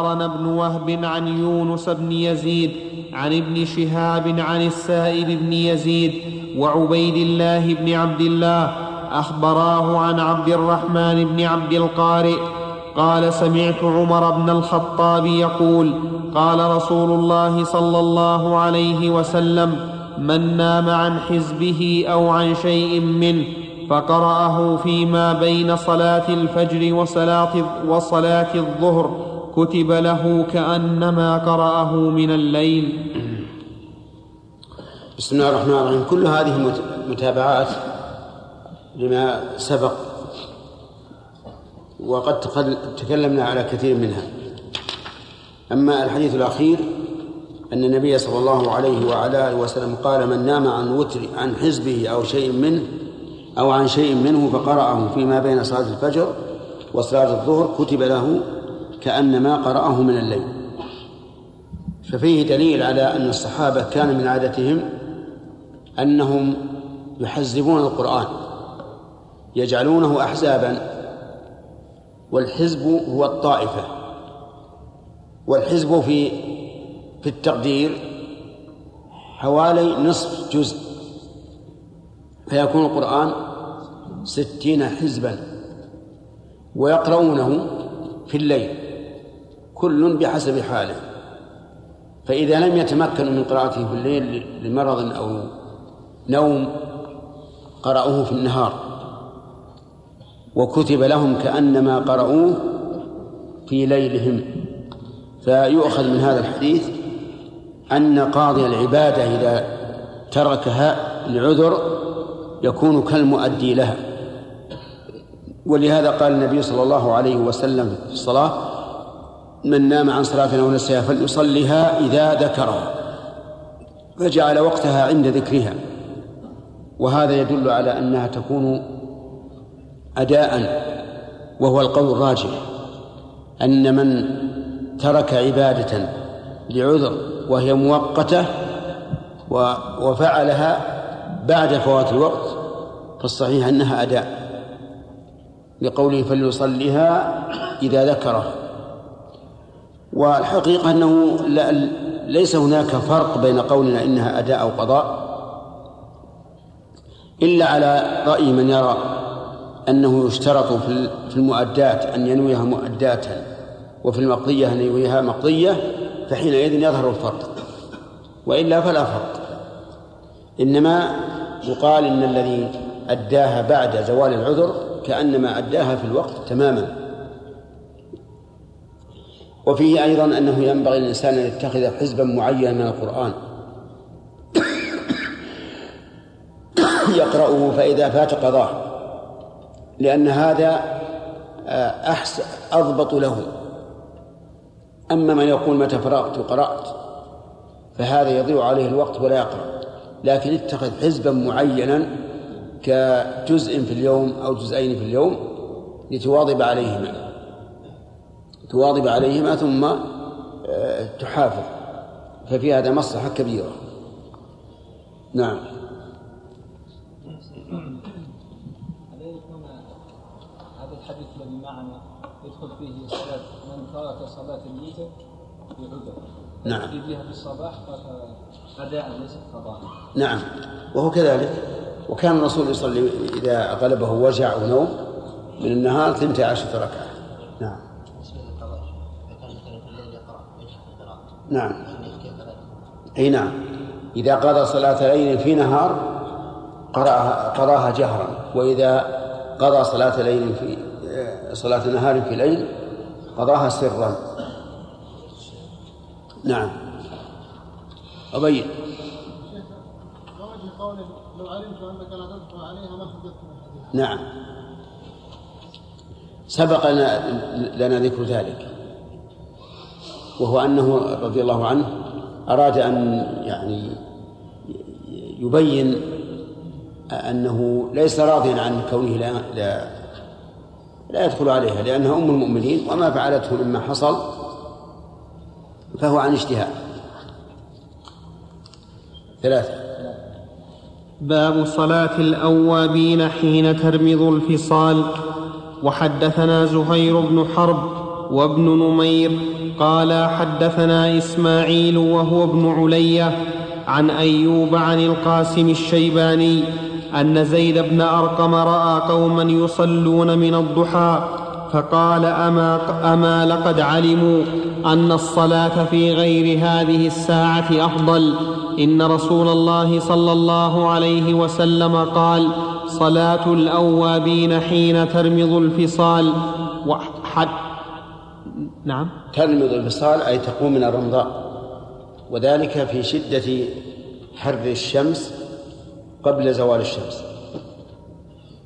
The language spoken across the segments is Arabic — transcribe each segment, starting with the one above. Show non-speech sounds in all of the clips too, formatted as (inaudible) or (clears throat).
أخبرنا بن وهب عن يونس بن يزيد عن ابن شهاب عن السائب بن يزيد وعبيد الله بن عبد الله أخبراه عن عبد الرحمن بن عبد القارئ قال سمعت عمر بن الخطاب يقول قال رسول الله صلى الله عليه وسلم من نام عن حزبه أو عن شيء منه فقرأه فيما بين صلاة الفجر وصلاة, وصلاة الظهر. كتب له كأنما قرأه من الليل. بسم الله الرحمن الرحيم. كل هذه متابعات لما سبق وقد تكلمنا على كثير منها. أما الحديث الأخير أن النبي صلى الله عليه وعلى آله وسلم قال من نام عن وتر عن حزبه أو شيء منه أو عن شيء منه فقرأه فيما بين صلاة الفجر وصلاة الظهر كتب له كأنما قرأه من الليل. ففيه دليل على أن الصحابة كان من عادتهم أنهم يحزبون القرآن يجعلونه أحزابا والحزب هو الطائفة والحزب في في التقدير حوالي نصف جزء فيكون القرآن ستين حزبا ويقرؤونه في الليل. كل بحسب حاله. فإذا لم يتمكنوا من قراءته في الليل لمرض أو نوم قرأوه في النهار. وكتب لهم كأنما قرأوه في ليلهم. فيؤخذ من هذا الحديث أن قاضي العبادة إذا تركها لعذر يكون كالمؤدي لها. ولهذا قال النبي صلى الله عليه وسلم في الصلاة من نام عن صلاة أو نسيها فليصلها إذا ذكرها فجعل وقتها عند ذكرها. وهذا يدل على أنها تكون أداء وهو القول الراجح أن من ترك عبادة لعذر وهي مؤقتة وفعلها بعد فوات الوقت فالصحيح أنها أداء. لقوله فليصليها إذا ذكره. والحقيقة أنه ليس هناك فرق بين قولنا إنها أداء أو قضاء إلا على رأي من يرى أنه يشترط في المؤدات أن ينويها مؤداة وفي المقضية أن ينويها مقضية فحينئذ يظهر الفرق وإلا فلا فرق. إنما يقال إن الذي أداها بعد زوال العذر كأنما أداها في الوقت تماما. وفيه أيضا أنه ينبغي للإنسان أن يتخذ حزبا معينا من القرآن. (coughs) يقرأه فإذا فات قضاه. لأن هذا آه، أحسن أضبط له. أما من يقول متى فرغت قرأت فهذا يضيع عليه الوقت ولا يقرأ. لكن اتخذ حزبا معينا كجزء في اليوم أو جزئين في اليوم لتواظب عليهما. تواظب عليهما ثم آه، تحافظ. ففي هذا مصلحة كبيرة. نعم. يدخل فيه صلاة من ترك صلاة الوتر بعذر. نعم. يجيها في الصباح أداء ليس قضاء. نعم. وهو كذلك. وكان الرسول يصلي إذا غلبه وجع ونوم من النهار 12 ركعة. نعم. نعم. أي نعم. إذا قضى صلاة ليل في نهار قرأها قراها جهرا. وإذا قضى صلاة ليل في صلاة نهار في ليل قضاها سرا. نعم. أبين لو علمت أنك عليها ما نعم. سبق لنا ذكر ذلك. وهو أنه رضي الله عنه أراد أن يعني يبين أنه ليس راضيا عن كونه لا لا يدخل عليها لأنها أم المؤمنين وما فعلته مما حصل فهو عن اجتهاد. ثلاثة. باب صلاة الأوابين حين ترمض الفصال. وحدثنا زهير بن حرب وابن نمير قال حدثنا إسماعيل وهو ابن علية عن أيوب عن القاسم الشيباني أن زيد بن أرقم رأى قوما يصلون من الضحى فقال أما, أما لقد علموا أن الصلاة في غير هذه الساعة أفضل. إن رسول الله صلى الله عليه وسلم قال صلاة الأوابين حين ترمض الفصال. وحد نعم. ترمض الفصال أي تقوم من الرمضاء. وذلك في شدة حر الشمس قبل زوال الشمس.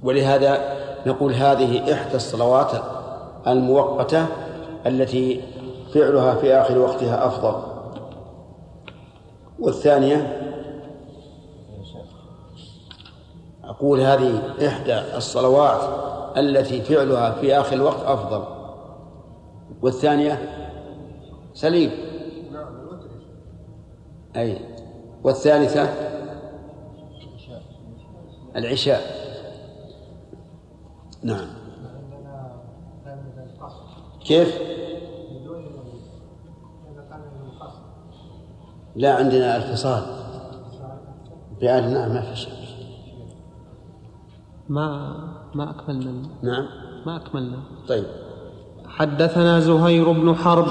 ولهذا نقول هذه إحدى الصلوات المؤقتة التي فعلها في آخر وقتها أفضل. والثانية أقول هذه إحدى الصلوات التي فعلها في آخر الوقت أفضل. والثانية سليم. أي والثالثة العشاء. نعم. كيف؟ لا عندنا الفصال. بأهل نعم ما في شيء ما ما أكملنا. نعم. ما أكملنا. طيب. حدثنا زهير بن حرب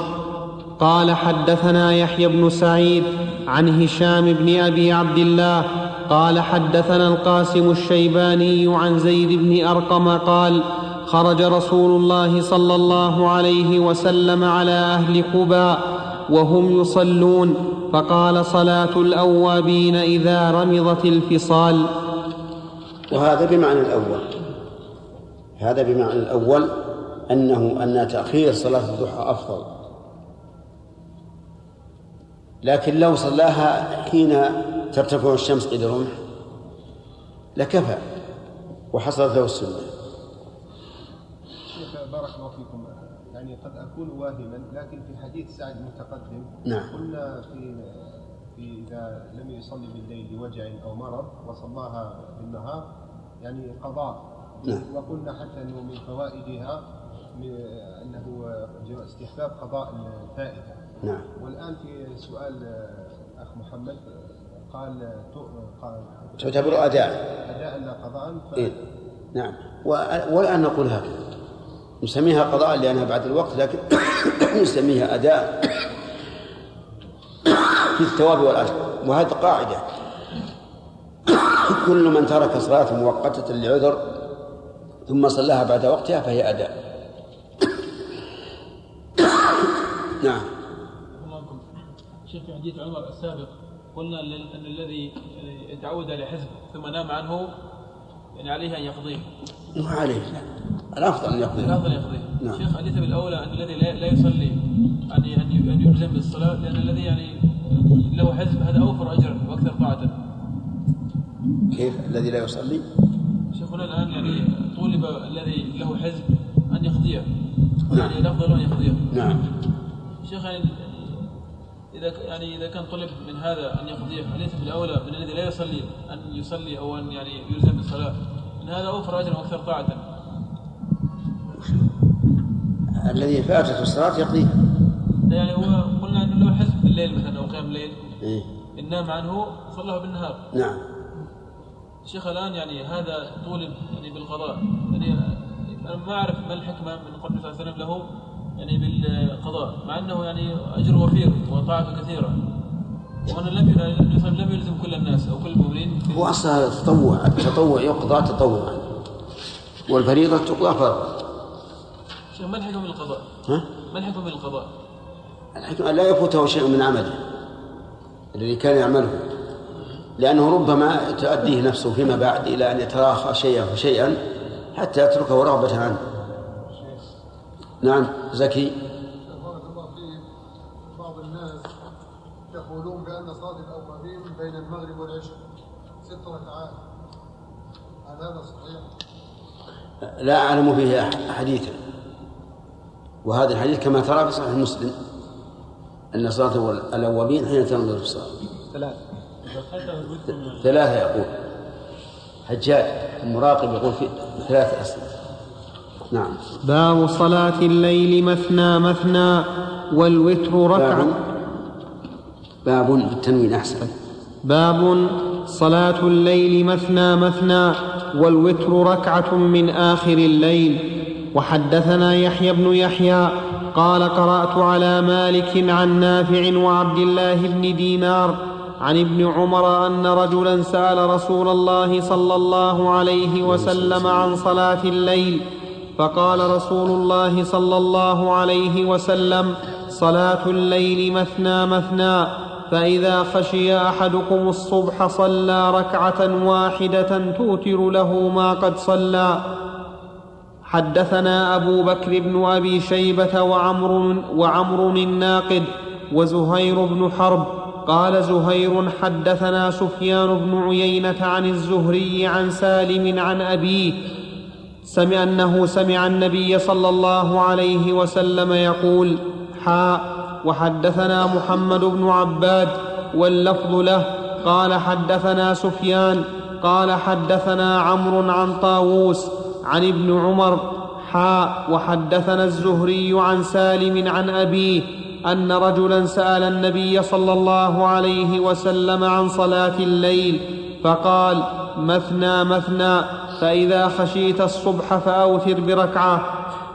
قال حدثنا يحيى بن سعيد عن هشام بن أبي عبد الله قال حدثنا القاسم الشيباني عن زيد بن أرقم قال خرج رسول الله صلى الله عليه وسلم على أهل قباء وهم يصلون فقال صلاة الأوابين إذا رمضت الفصال. وهذا بمعنى الأول. هذا بمعنى الأول أنه أن تأخير صلاة الضحى أفضل. لكن لو صلاها حين ترتفع الشمس قيد الرمح لكفى وحصلت له السنة. قد أكون واهما لكن في حديث سعد المتقدم نعم. قلنا في في إذا لم يصلي بالليل لوجع أو مرض وصلاها بالنهار يعني قضاء. نعم. وقلنا حتى أنه من فوائدها أنه استحباب قضاء الفائدة. نعم. والآن في سؤال أخ محمد قال قال تعتبر أداء. أداء لا قضاء ف... إيه؟ نعم. والآن نقول هكذا. نسميها قضاء لأنها بعد الوقت لكن (coughs) نسميها أداء في الثواب والأجر. وهذه قاعدة. (coughs) كل من ترك صلاة مؤقتة لعذر ثم صلاها بعد وقتها فهي أداء. نعم. شيخ في حديث عمر السابق قلنا أن الذي يتعود على حزب ثم نام عنه يعني عليه أن يقضيه. مو عليه. الأفضل أن يقضي الأفضل أن يقضي نعم. شيخ اليس بالاولى أن الذي لا يصلي أن أن يلزم بالصلاة لأن الذي يعني له حزب هذا أوفر أجرا وأكثر طاعة. كيف الذي لا يصلي؟ شيخنا الآن يعني طولب الذي له حزب أن يقضيه. نعم. يعني الأفضل أن يقضيه. نعم. شيخ يعني إذا يعني إذا كان طلب من هذا أن يقضيه اليس بالاولى من الذي لا يصلي أن يصلي أو أن يعني يلزم بالصلاه إن هذا أوفر أجرا وأكثر طاعة. الذي فاتته الصلاة يقضيها يعني هو قلنا إنه له حزب بالليل مثلا أو قيام الليل. إيه؟ ان نام عنه صلاه بالنهار. نعم. الشيخ الآن يعني هذا طولب يعني بالقضاء. يعني أنا ما أعرف ما الحكمة من قول صلى الله عليه وسلم له يعني بالقضاء مع أنه يعني أجر وفير وطاعته كثيرة وأنا لم لم يلزم كل الناس أو كل المؤمنين هو أصلا تطوع التطوع يقضى تطوعا والفريضة تقضى فرضا شيخ ما الحكم من القضاء؟ ها؟ ما الحكم القضاء؟ الحكم لا يفوته شيء من عمله الذي كان يعمله لأنه ربما تؤديه نفسه فيما بعد إلى أن يتراخى شيئا فشيئا حتى يتركه رغبة عنه نعم. زكي. بارك الله فيك. بعض الناس يقولون بأن صلاة الأوابين بين المغرب والعشاء ست ركعات. هل هذا صحيح؟ لا أعلم فيه حديثا. وهذا الحديث كما ترى في صحيح مسلم أن صلاة الأوابين حين تنظر في الصلاة. ثلاثة. ثلاثة يقول. حجاج المراقب يقول في ثلاثة أصلا نعم. باب صلاة الليل مثنى مثنى والوتر ركعة. باب باب بالتنوين أحسن. باب صلاة الليل مثنى مثنى والوتر ركعة من آخر الليل. وحدثنا يحيى بن يحيى قال قرأت على مالك عن نافع وعبد الله بن دينار عن ابن عمر أن رجلا سأل رسول الله صلى الله عليه وسلم عن صلاة الليل. فقال رسول الله صلى الله عليه وسلم صلاة الليل مثنى مثنى فإذا خشي أحدكم الصبح صلى ركعة واحدة توتر له ما قد صلى. حدثنا أبو بكر بن أبي شيبة وعمر, وعمر الناقد وزهير بن حرب. قال زهير حدثنا سفيان بن عيينة عن الزهري عن سالم عن أبيه سمع أنه سمع النبي صلى الله عليه وسلم يقول حاء وحدثنا محمد بن عباد واللفظ له قال حدثنا سفيان قال حدثنا عمرو عن طاووس عن ابن عمر حاء وحدثنا الزهري عن سالم عن أبيه أن رجلا سأل النبي صلى الله عليه وسلم عن صلاة الليل فقال مثنى مثنى فإذا خشيت الصبح فأوتر بركعة.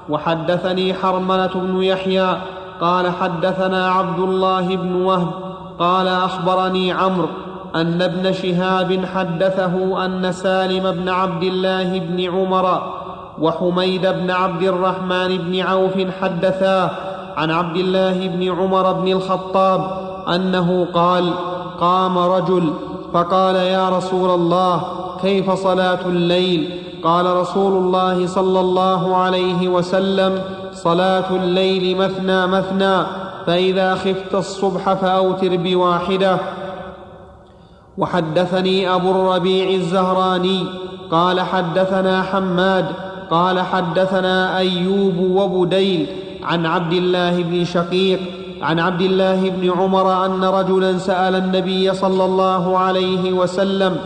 وحدثني حرملة بن يحيى. قال حدثنا عبد الله بن وهب. قال أخبرني عمرو أن ابن شهاب حدثه أن سالم بن عبد الله بن عمر وحميد بن عبد الرحمن بن عوف حدثاه عن عبد الله بن عمر بن الخطاب أنه قال قام رجل فقال يا رسول الله كيف صلاة الليل؟ قال رسول الله صلى الله عليه وسلم صلاة الليل مثنى مثنى فإذا خفت الصبح فأوتر بواحدة. وحدثني أبو الربيع الزهراني قال حدثنا حماد قال حدثنا أيوب وبديل عن عبد الله بن شقيق عن عبد الله بن عمر أن رجلا سأل النبي صلى الله عليه وسلم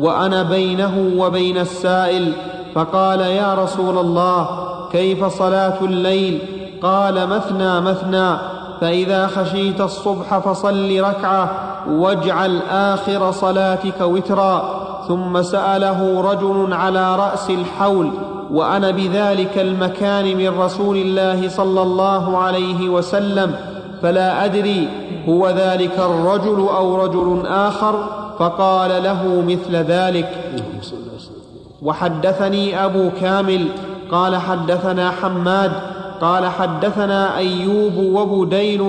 وأنا بينه وبين السائل فقال يا رسول الله كيف صلاة الليل؟ قال مثنى مثنى فإذا خشيت الصبح فصل ركعة واجعل آخر صلاتك وترا. ثم سأله رجل على رأس الحول وأنا بذلك المكان من رسول الله صلى الله عليه وسلم فلا أدري هو ذلك الرجل أو رجل آخر؟ فقال له مثل ذلك وحدثني أبو كامل قال حدثنا حماد قال حدثنا أيوب وبديل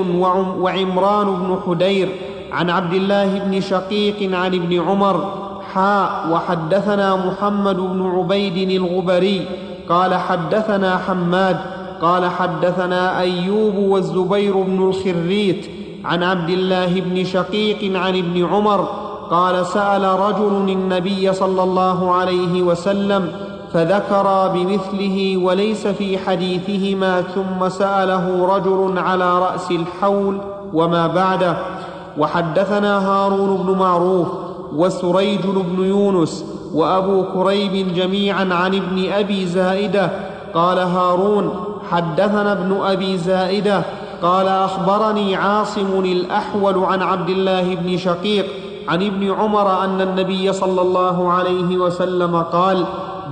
وعمران بن حدير عن عبد الله بن شقيق عن ابن عمر حاء وحدثنا محمد بن عبيد الغبري قال حدثنا حماد قال حدثنا أيوب والزبير بن الخريت عن عبد الله بن شقيق عن ابن عمر قال سأل رجل النبي صلى الله عليه وسلم فذكر بمثله وليس في حديثهما ثم سأله رجل على رأس الحول وما بعده. وحدثنا هارون بن معروف وسريج بن يونس وأبو كريب جميعا عن ابن أبي زائدة. قال هارون حدثنا ابن أبي زائدة. قال أخبرني عاصم الأحول عن عبد الله بن شقيق عن ابن عمر أن النبي صلى الله عليه وسلم قال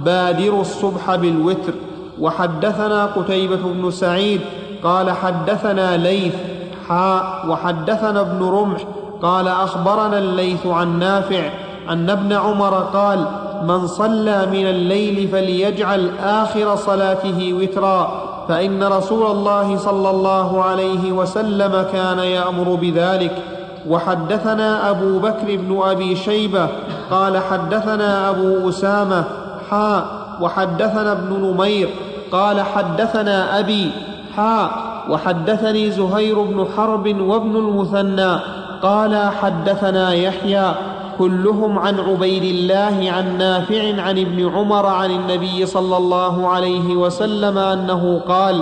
بادروا الصبح بالوتر. وحدثنا قتيبة بن سعيد قال حدثنا ليث حاء. وحدثنا ابن رمح قال أخبرنا الليث عن نافع أن ابن عمر قال من صلى من الليل فليجعل آخر صلاته وترا فإن رسول الله صلى الله عليه وسلم كان يأمر بذلك. وحدثنا أبو بكر بن أبي شيبة قال حدثنا أبو أسامة حاء وحدثنا ابن نمير قال حدثنا أبي حاء وحدثني زهير بن حرب وابن المثنى قال حدثنا يحيى كلهم عن عبيد الله عن نافع عن ابن عمر عن النبي صلى الله عليه وسلم أنه قال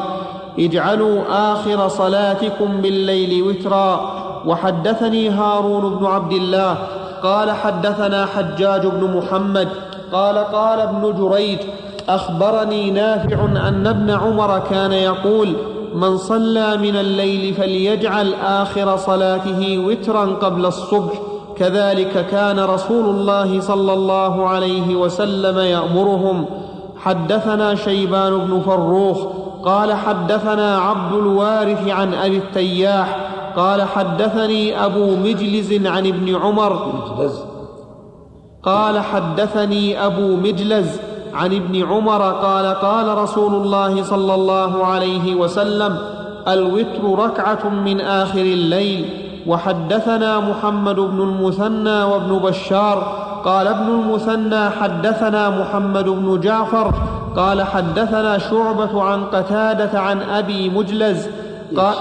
اجعلوا آخر صلاتكم بالليل وترا. وحدثني هارون بن عبد الله قال حدثنا حجاج بن محمد قال قال ابن جريج أخبرني نافع أن ابن عمر كان يقول من صلى من الليل فليجعل آخر صلاته وترا قبل الصبح كذلك كان رسول الله صلى الله عليه وسلم يأمرهم حدثنا شيبان بن فروخ قال حدثنا عبد الوارث عن أبي التياح قال حدثني أبو مجلز عن ابن عمر. قال حدثني أبو مجلز عن ابن عمر قال قال رسول الله صلى الله عليه وسلم الوتر ركعة من آخر الليل. وحدثنا محمد بن المثنى وابن بشار. قال ابن المثنى حدثنا محمد بن جعفر. قال حدثنا شعبة عن قتادة عن أبي مجلز قال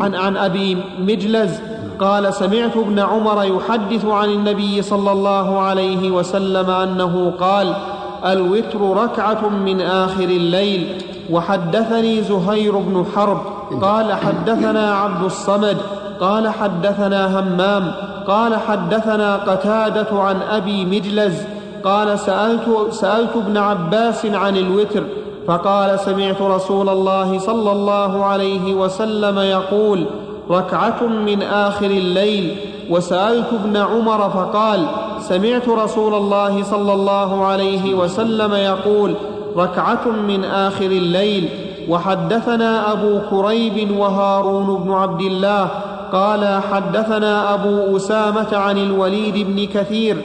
عن عن أبي مجلز قال سمعت ابن عمر يحدث عن النبي صلى الله عليه وسلم أنه قال الوتر ركعة من آخر الليل وحدثني زهير بن حرب قال حدثنا عبد الصمد قال حدثنا همام قال حدثنا قتادة عن أبي مجلز قال سألت, سألت ابن عباس عن الوتر فقال سمعت رسول الله صلى الله عليه وسلم يقول ركعة من آخر الليل. وسألت ابن عمر فقال سمعت رسول الله صلى الله عليه وسلم يقول ركعة من آخر الليل. وحدثنا أبو كريب وهارون بن عبد الله. قال حدثنا أبو أسامة عن الوليد بن كثير.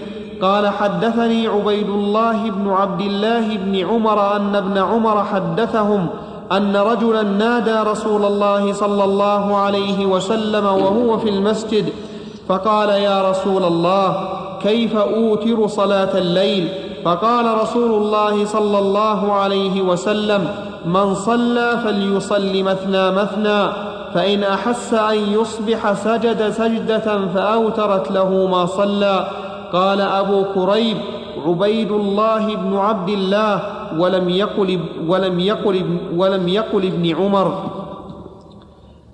قال حدثني عبيد الله بن عبد الله بن عمر أن ابن عمر حدثهم أن رجلا نادى رسول الله صلى الله عليه وسلم وهو في المسجد فقال يا رسول الله كيف أوتر صلاة الليل؟ فقال رسول الله صلى الله عليه وسلم من صلى فليصل مثنى مثنى فإن أحس أن يصبح سجد سجدة فأوترت له ما صلى. قال أبو كريب عبيد الله بن عبد الله ولم يقل ولم يقل ولم يقل ابن عمر.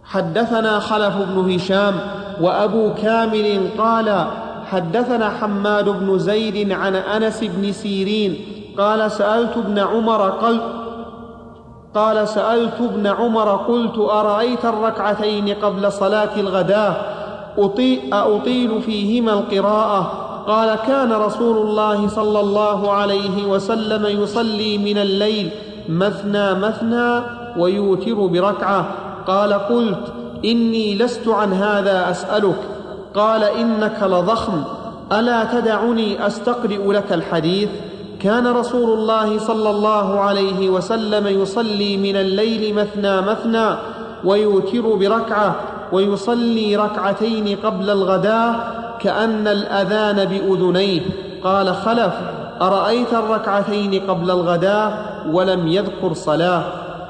حدثنا خلف بن هشام وأبو كامل قال حدثنا حماد بن زيد عن أنس بن سيرين قال سألت ابن عمر قلت قال سألت ابن عمر قلت أرأيت الركعتين قبل صلاة الغداء؟ أطيل فيهما القراءة؟ قال كان رسول الله صلى الله عليه وسلم يصلي من الليل مثنى مثنى ويوتر بركعة. قال قلت إني لست عن هذا أسألك. قال إنك لضخم. ألا تدعني أستقرئ لك الحديث؟ كان رسول الله صلى الله عليه وسلم يصلي من الليل مثنى مثنى ويوتر بركعة ويصلي ركعتين قبل الغداء كأن الأذان بأذنيه. قال خلف أرأيت الركعتين قبل الغداء ولم يذكر صلاة؟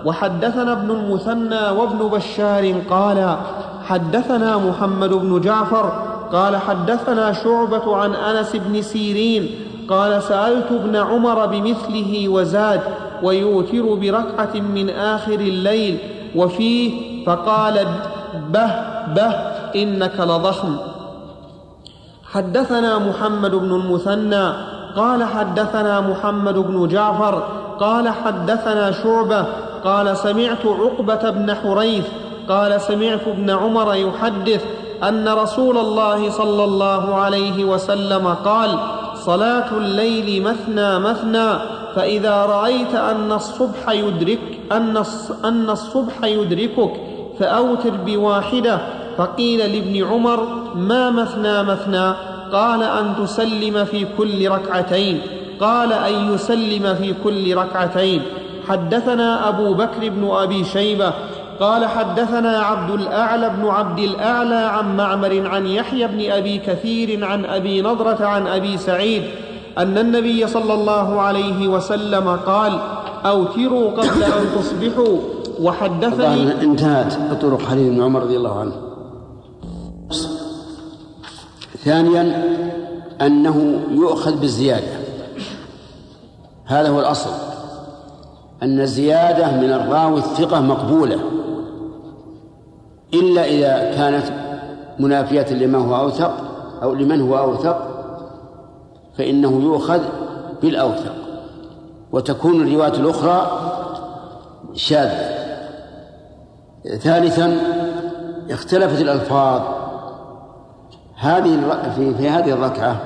وحدثنا ابن المثنى وابن بشار قال حدثنا محمد بن جعفر قال حدثنا شعبة عن أنس بن سيرين قال سألت ابن عمر بمثله وزاد ويوتر بركعة من آخر الليل وفيه فقال به به إنك لضخم. حدثنا محمد بن المثنى قال حدثنا محمد بن جعفر قال حدثنا شعبة قال سمعت عقبة بن حريث قال سمعت ابن عمر يحدث أن رسول الله صلى الله عليه وسلم قال صلاة الليل مثنى مثنى فإذا رأيت أن الصبح يدرك أن الصبح يدركك فأوتر بواحدة فقيل لابن عمر ما مثنى مثنى؟ قال أن تسلم في كل ركعتين. قال أن يسلم في كل ركعتين. حدثنا أبو بكر بن أبي شيبة قال حدثنا عبد الأعلى بن عبد الأعلى عن معمر عن يحيى بن أبي كثير عن أبي نضرة عن أبي سعيد أن النبي صلى الله عليه وسلم قال أوتروا قبل أن تصبحوا. وحدثني انتهت طرق حديث ابن عمر رضي الله عنه. ثانيا أنه يؤخذ بالزيادة. هذا هو الأصل. أن الزيادة من الراوي الثقة مقبولة. إلا إذا كانت منافية لما هو أوثق أو لمن هو أوثق فإنه يؤخذ بالأوثق. وتكون الرواية الأخرى شاذة. ثالثا اختلفت الألفاظ. هذه في, في هذه الركعة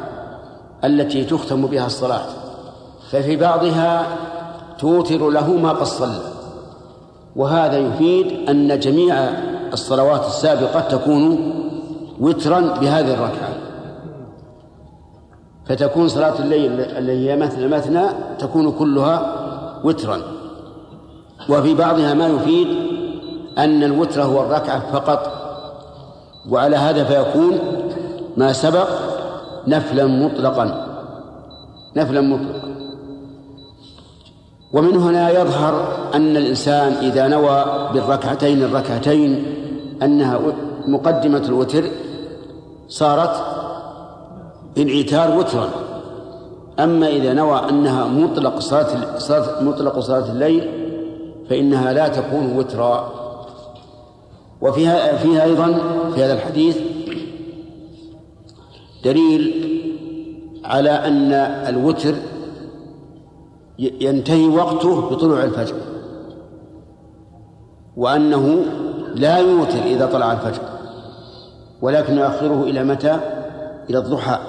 التي تختم بها الصلاة ففي بعضها توتر له ما قد صلى وهذا يفيد أن جميع الصلوات السابقة تكون وترا بهذه الركعة فتكون صلاة الليل التي هي مثنى مثنى تكون كلها وترا وفي بعضها ما يفيد أن الوتر هو الركعة فقط وعلى هذا فيكون ما سبق نفلا مطلقا نفلا مطلقا. ومن هنا يظهر أن الإنسان إذا نوى بالركعتين الركعتين أنها مقدمة الوتر صارت انعتار وترا. أما إذا نوى أنها مطلق صلاة مطلق صلاة الليل فإنها لا تكون وترا. وفيها فيها أيضا في هذا الحديث دليل على أن الوتر ينتهي وقته بطلوع الفجر وأنه لا يوتر إذا طلع الفجر ولكن يؤخره إلى متى؟ إلى الضحى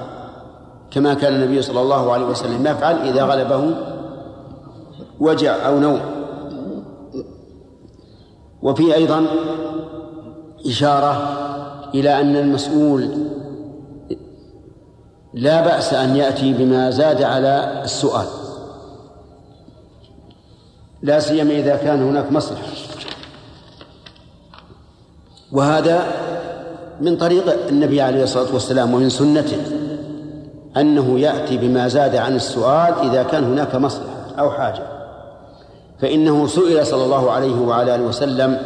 كما كان النبي صلى الله عليه وسلم يفعل إذا غلبه وجع أو نوم وفي أيضا إشارة إلى أن المسؤول لا بأس أن يأتي بما زاد على السؤال. لا سيما إذا كان هناك مصلحة. وهذا من طريق النبي عليه الصلاة والسلام ومن سنته أنه يأتي بما زاد عن السؤال إذا كان هناك مصلحة أو حاجة. فإنه سئل صلى الله عليه وعلى آله وسلم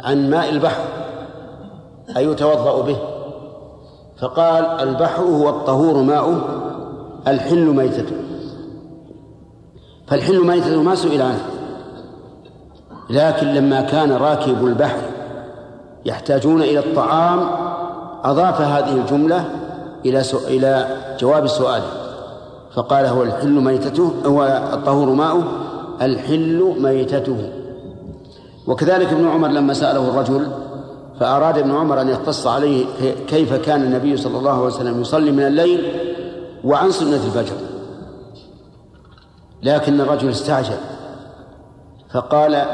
عن ماء البحر أيتوضأ به؟ فقال البحر هو الطهور ماؤه الحل ميتته. فالحل ميتته ما سئل عنه. لكن لما كان راكب البحر يحتاجون إلى الطعام أضاف هذه الجملة إلى إلى جواب السؤال. فقال هو الحل ميتته هو الطهور ماؤه الحل ميتته. وكذلك ابن عمر لما سأله الرجل فأراد ابن عمر أن يقتص عليه كيف كان النبي صلى الله عليه وسلم يصلي من الليل وعن سنة الفجر. لكن الرجل استعجل فقال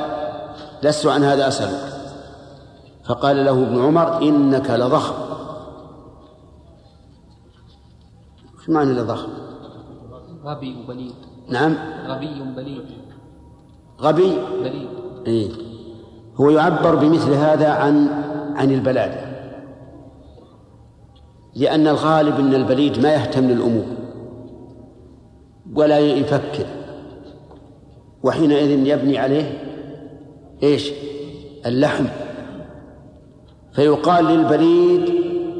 لست عن هذا أسألك. فقال له ابن عمر إنك لضخم. إيش معنى لضخم؟ غبي وبليد نعم. غبي بليد غبي؟ بليد إيه. هو يعبر بمثل هذا عن عن البلادة لأن الغالب أن البليد ما يهتم للأمور ولا يفكر. وحينئذ يبني عليه إيش؟ اللحم. فيقال للبليد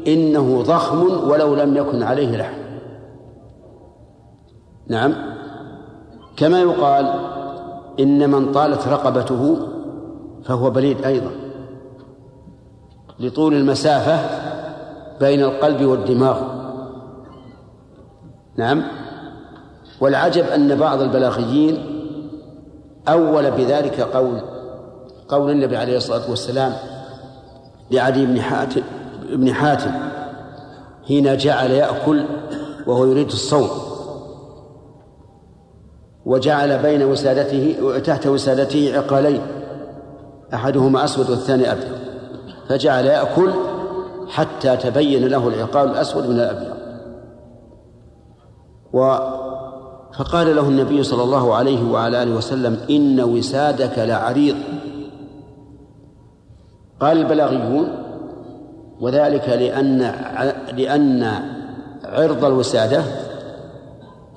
إنه ضخم ولو لم يكن عليه لحم. نعم. كما يقال إن من طالت رقبته فهو بليد أيضا. لطول المسافة بين القلب والدماغ. نعم. والعجب أن بعض البلاغيين أول بذلك قول قول النبي عليه الصلاة والسلام لعلي بن حاتم ابن حاتم حين جعل يأكل وهو يريد الصوم. وجعل بين وسادته تحت وسادته عقالين أحدهما أسود والثاني أبيض. فجعل يأكل حتى تبين له العقال الأسود من الأبيض. و فقال له النبي صلى الله عليه وعلى آله وسلم إن وسادك لعريض. قال البلاغيون وذلك لأن لأن عرض الوسادة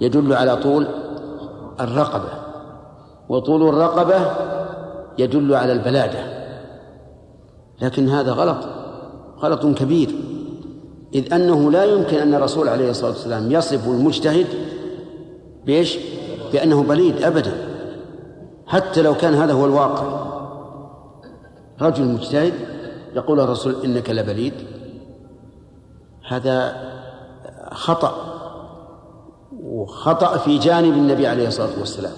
يدل على طول الرقبة وطول الرقبة يدل على البلادة. لكن هذا غلط غلط كبير. إذ أنه لا يمكن أن الرسول عليه الصلاة والسلام يصف المجتهد بإيش؟ بأنه بليد أبدا. حتى لو كان هذا هو الواقع. رجل مجتهد يقول الرسول إنك لبليد. هذا خطأ وخطأ في جانب النبي عليه الصلاة والسلام.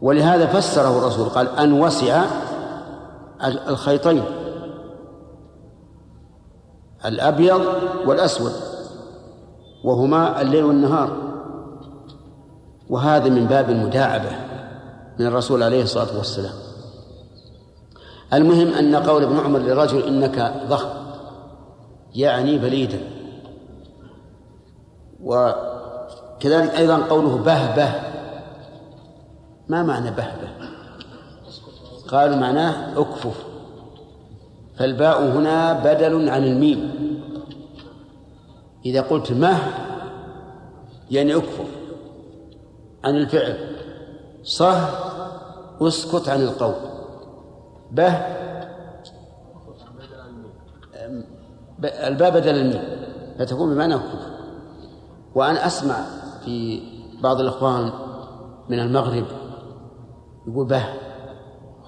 ولهذا فسره الرسول قال أن وسع الخيطين. الأبيض والأسود. وهما الليل والنهار. وهذا من باب المداعبة من الرسول عليه الصلاة والسلام. المهم أن قول ابن عمر للرجل إنك ضخم يعني بليدا. وكذلك أيضا قوله بهبة. ما معنى بهبة؟ قالوا معناه اكفف فالباء هنا بدل عن الميم. إذا قلت مه يعني اكفف عن الفعل. صه اسكت عن القول. به الباء بدل الميم. فتكون بمعنى اكفف وأنا أسمع في بعض الإخوان من المغرب يقول به.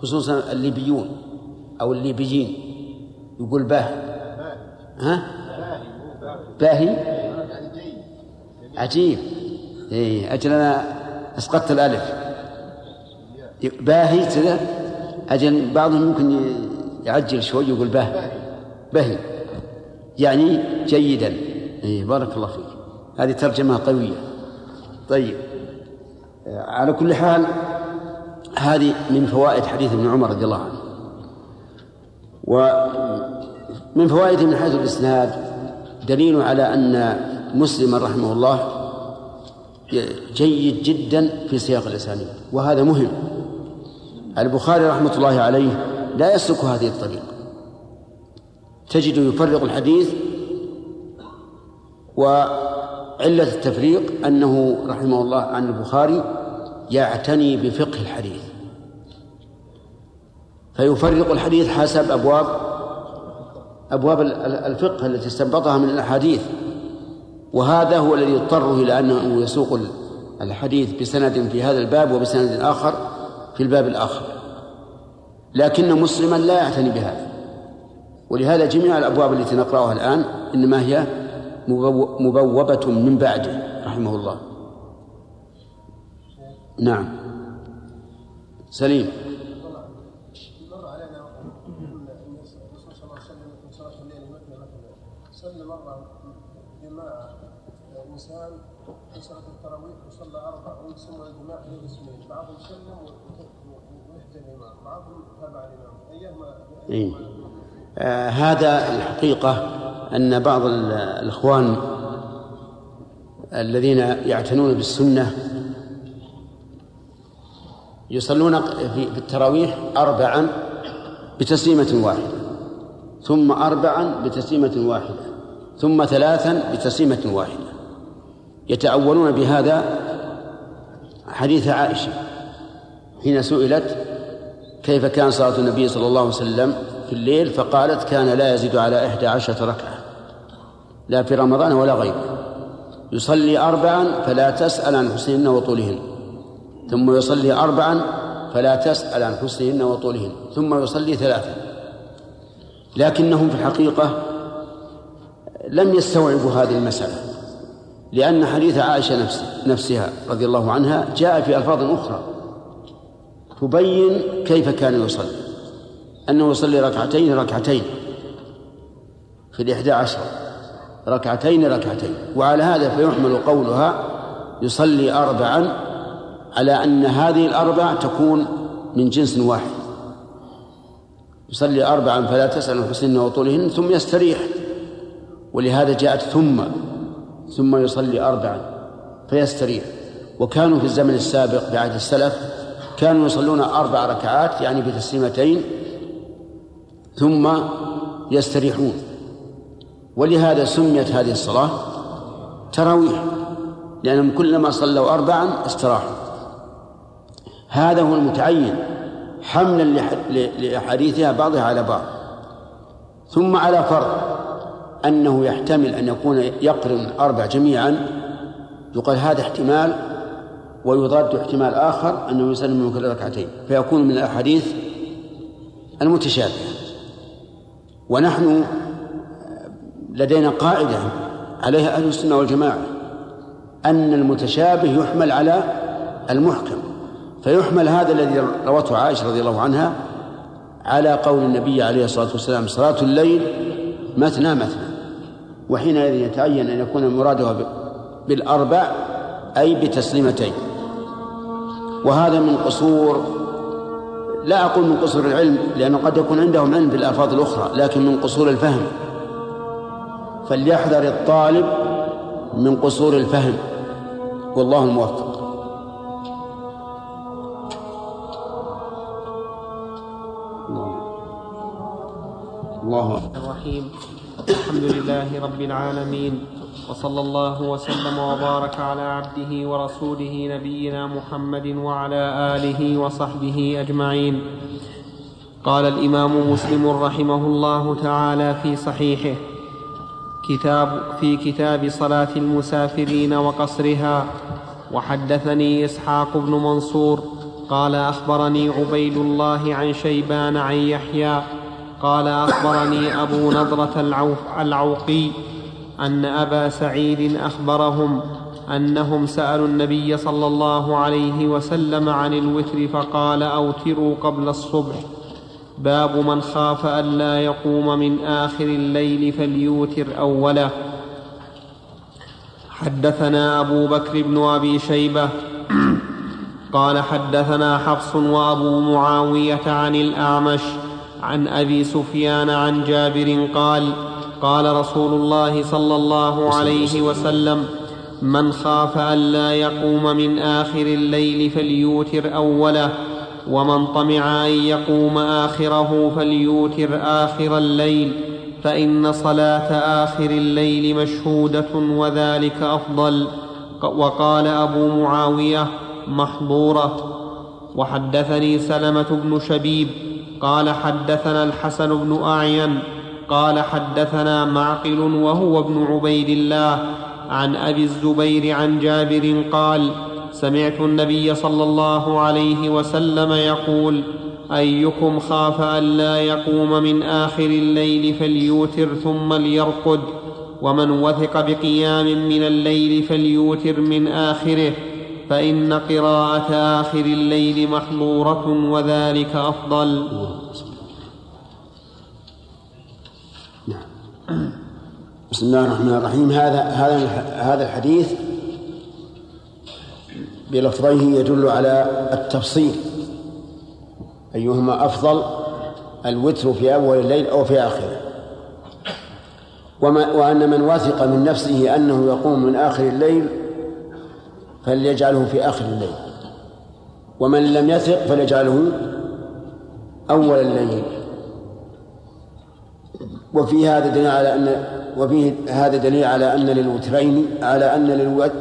خصوصا الليبيون أو الليبيين. يقول به ها؟ باهي؟ عجيب. إيه أجل أنا أسقطت الألف. باهي كذا؟ أجل بعضهم ممكن يعجل شوي يقول به بهي يعني جيدا. إيه بارك الله فيك. هذه ترجمة قوية. طيب. على كل حال هذه من فوائد حديث ابن عمر رضي الله عنه. ومن فوائده من حيث الإسناد دليل على أن مسلما رحمه الله جيد جدا في سياق الأسانيد وهذا مهم. البخاري رحمة الله عليه لا يسلك هذه الطريقة. تجد يفرق الحديث وعلة التفريق أنه رحمه الله عن البخاري يعتني بفقه الحديث. فيفرق الحديث حسب أبواب أبواب الفقه التي استنبطها من الأحاديث. وهذا هو الذي يضطره إلى أنه يسوق الحديث بسند في هذا الباب وبسند آخر في الباب الآخر. لكن مسلما لا يعتني بهذا. ولهذا جميع الأبواب التي نقرأها الآن إنما هي مبوبة من بعده رحمه الله. مثلا مثلا صلى مره جماعة نساء في صلاه التراويح وصلى بعضهم سلم الامام بعضهم تابع ايهما إيه. آه هذا الحقيقة أن بعض ال- الإخوان الذين يعتنون بالسنة يصلون في التراويح أربعا بتسليمة واحدة ثم أربعا بتسليمة واحدة ثم ثلاثا بتسليمة واحدة. يتأولون بهذا حديث عائشة حين سئلت كيف كان صلاة النبي صلى الله عليه وسلم في الليل؟ فقالت كان لا يزيد على إحدى عشرة ركعة لا في رمضان ولا غيره. يصلي أربعا فلا تسأل عن حسنهن وطولهن. ثم يصلي أربعا فلا تسأل عن حسنهن وطولهن ثم يصلي ثلاثا. لكنهم في الحقيقة لم يستوعبوا هذه المسألة لأن حديث عائشة نفس نفسها رضي الله عنها جاء في ألفاظ أخرى تبين كيف كان يصلي. أنه يصلي ركعتين ركعتين في الإحدى عشر ركعتين ركعتين. وعلى هذا فيحمل قولها يصلي أربعا على أن هذه الأربع تكون من جنس واحد. يصلي أربعا فلا تسأل عن حسنهن وطولهن ثم يستريح. ولهذا جاءت ثم ثم يصلي أربعا فيستريح. وكانوا في الزمن السابق بعهد السلف كانوا يصلون أربع ركعات يعني بتسليمتين ثم يستريحون. ولهذا سميت هذه الصلاة تراويح لأنهم كلما صلوا أربعا استراحوا. هذا هو المتعين حملا لأحاديثها بعضها على بعض. ثم على فرض أنه يحتمل أن يكون يقرن الأربع جميعا يقال هذا احتمال ويضاد احتمال آخر أنه يسلم من كل ركعتين فيكون من الأحاديث المتشابهة. ونحن لدينا قاعدة عليها أهل السنة والجماعة أن المتشابه يحمل على المحكم. فيحمل هذا الذي روته عائشة رضي الله عنها على قول النبي عليه الصلاة والسلام صلاة الليل مثنى مثنى. وحينئذ يتعين أن يكون المراد بالأربع أي بتسليمتين. وهذا من قصور لا أقول من قصور العلم لأنه قد يكون عندهم علم بالألفاظ الأخرى لكن من قصور الفهم. فليحذر الطالب من قصور الفهم والله الموفق. الله. الرحيم. الحمد لله رب العالمين وصلى الله وسلم وبارك على عبده ورسوله نبينا محمد وعلى آله وصحبه أجمعين. قال الإمام مسلم رحمه الله تعالى في صحيحه كتاب في كتاب صلاة المسافرين وقصرها. وحدثني إسحاق بن منصور قال أخبرني عبيد الله عن شيبان عن يحيى قال أخبرني أبو نضرة العوف العوقي أن أبا سعيد أخبرهم أنهم سألوا النبي صلى الله عليه وسلم عن الوتر فقال أوتروا قبل الصبح. باب من خاف الا يقوم من آخر الليل فليوتر أوله. حدثنا أبو بكر بن أبي شيبة. قال حدثنا حفص وأبو معاوية عن الأعمش عن أبي سفيان عن جابر قال قال رسول الله صلى الله عليه وسلم من خاف الا يقوم من آخر الليل فليوتر أوله ومن طمع أن يقوم آخره فليوتر آخر الليل فإن صلاة آخر الليل مشهودة وذلك أفضل. وقال أبو معاوية محضورة. وحدثني سلمة بن شبيب قال حدثنا الحسن بن أعين قال حدثنا معقل وهو ابن عبيد الله عن أبي الزبير عن جابر قال سمعت النبي صلى الله عليه وسلم يقول أيكم خاف الا يقوم من آخر الليل فليوتر ثم ليرقد ومن وثق بقيام من الليل فليوتر من آخره. فإن قراءة آخر الليل محظورة وذلك أفضل. بسم الله الرحمن الرحيم. هذا هذا هذا الحديث بلفظيه يدل على التفصيل. أيهما أفضل الوتر في أول الليل أو في آخره. وما وأن من وثق من نفسه أنه يقوم من آخر الليل فليجعله في آخر الليل. ومن لم يثق فليجعله أول الليل. وفي هذا دليل على أن وفيه هذا دليل على أن للوترين على أن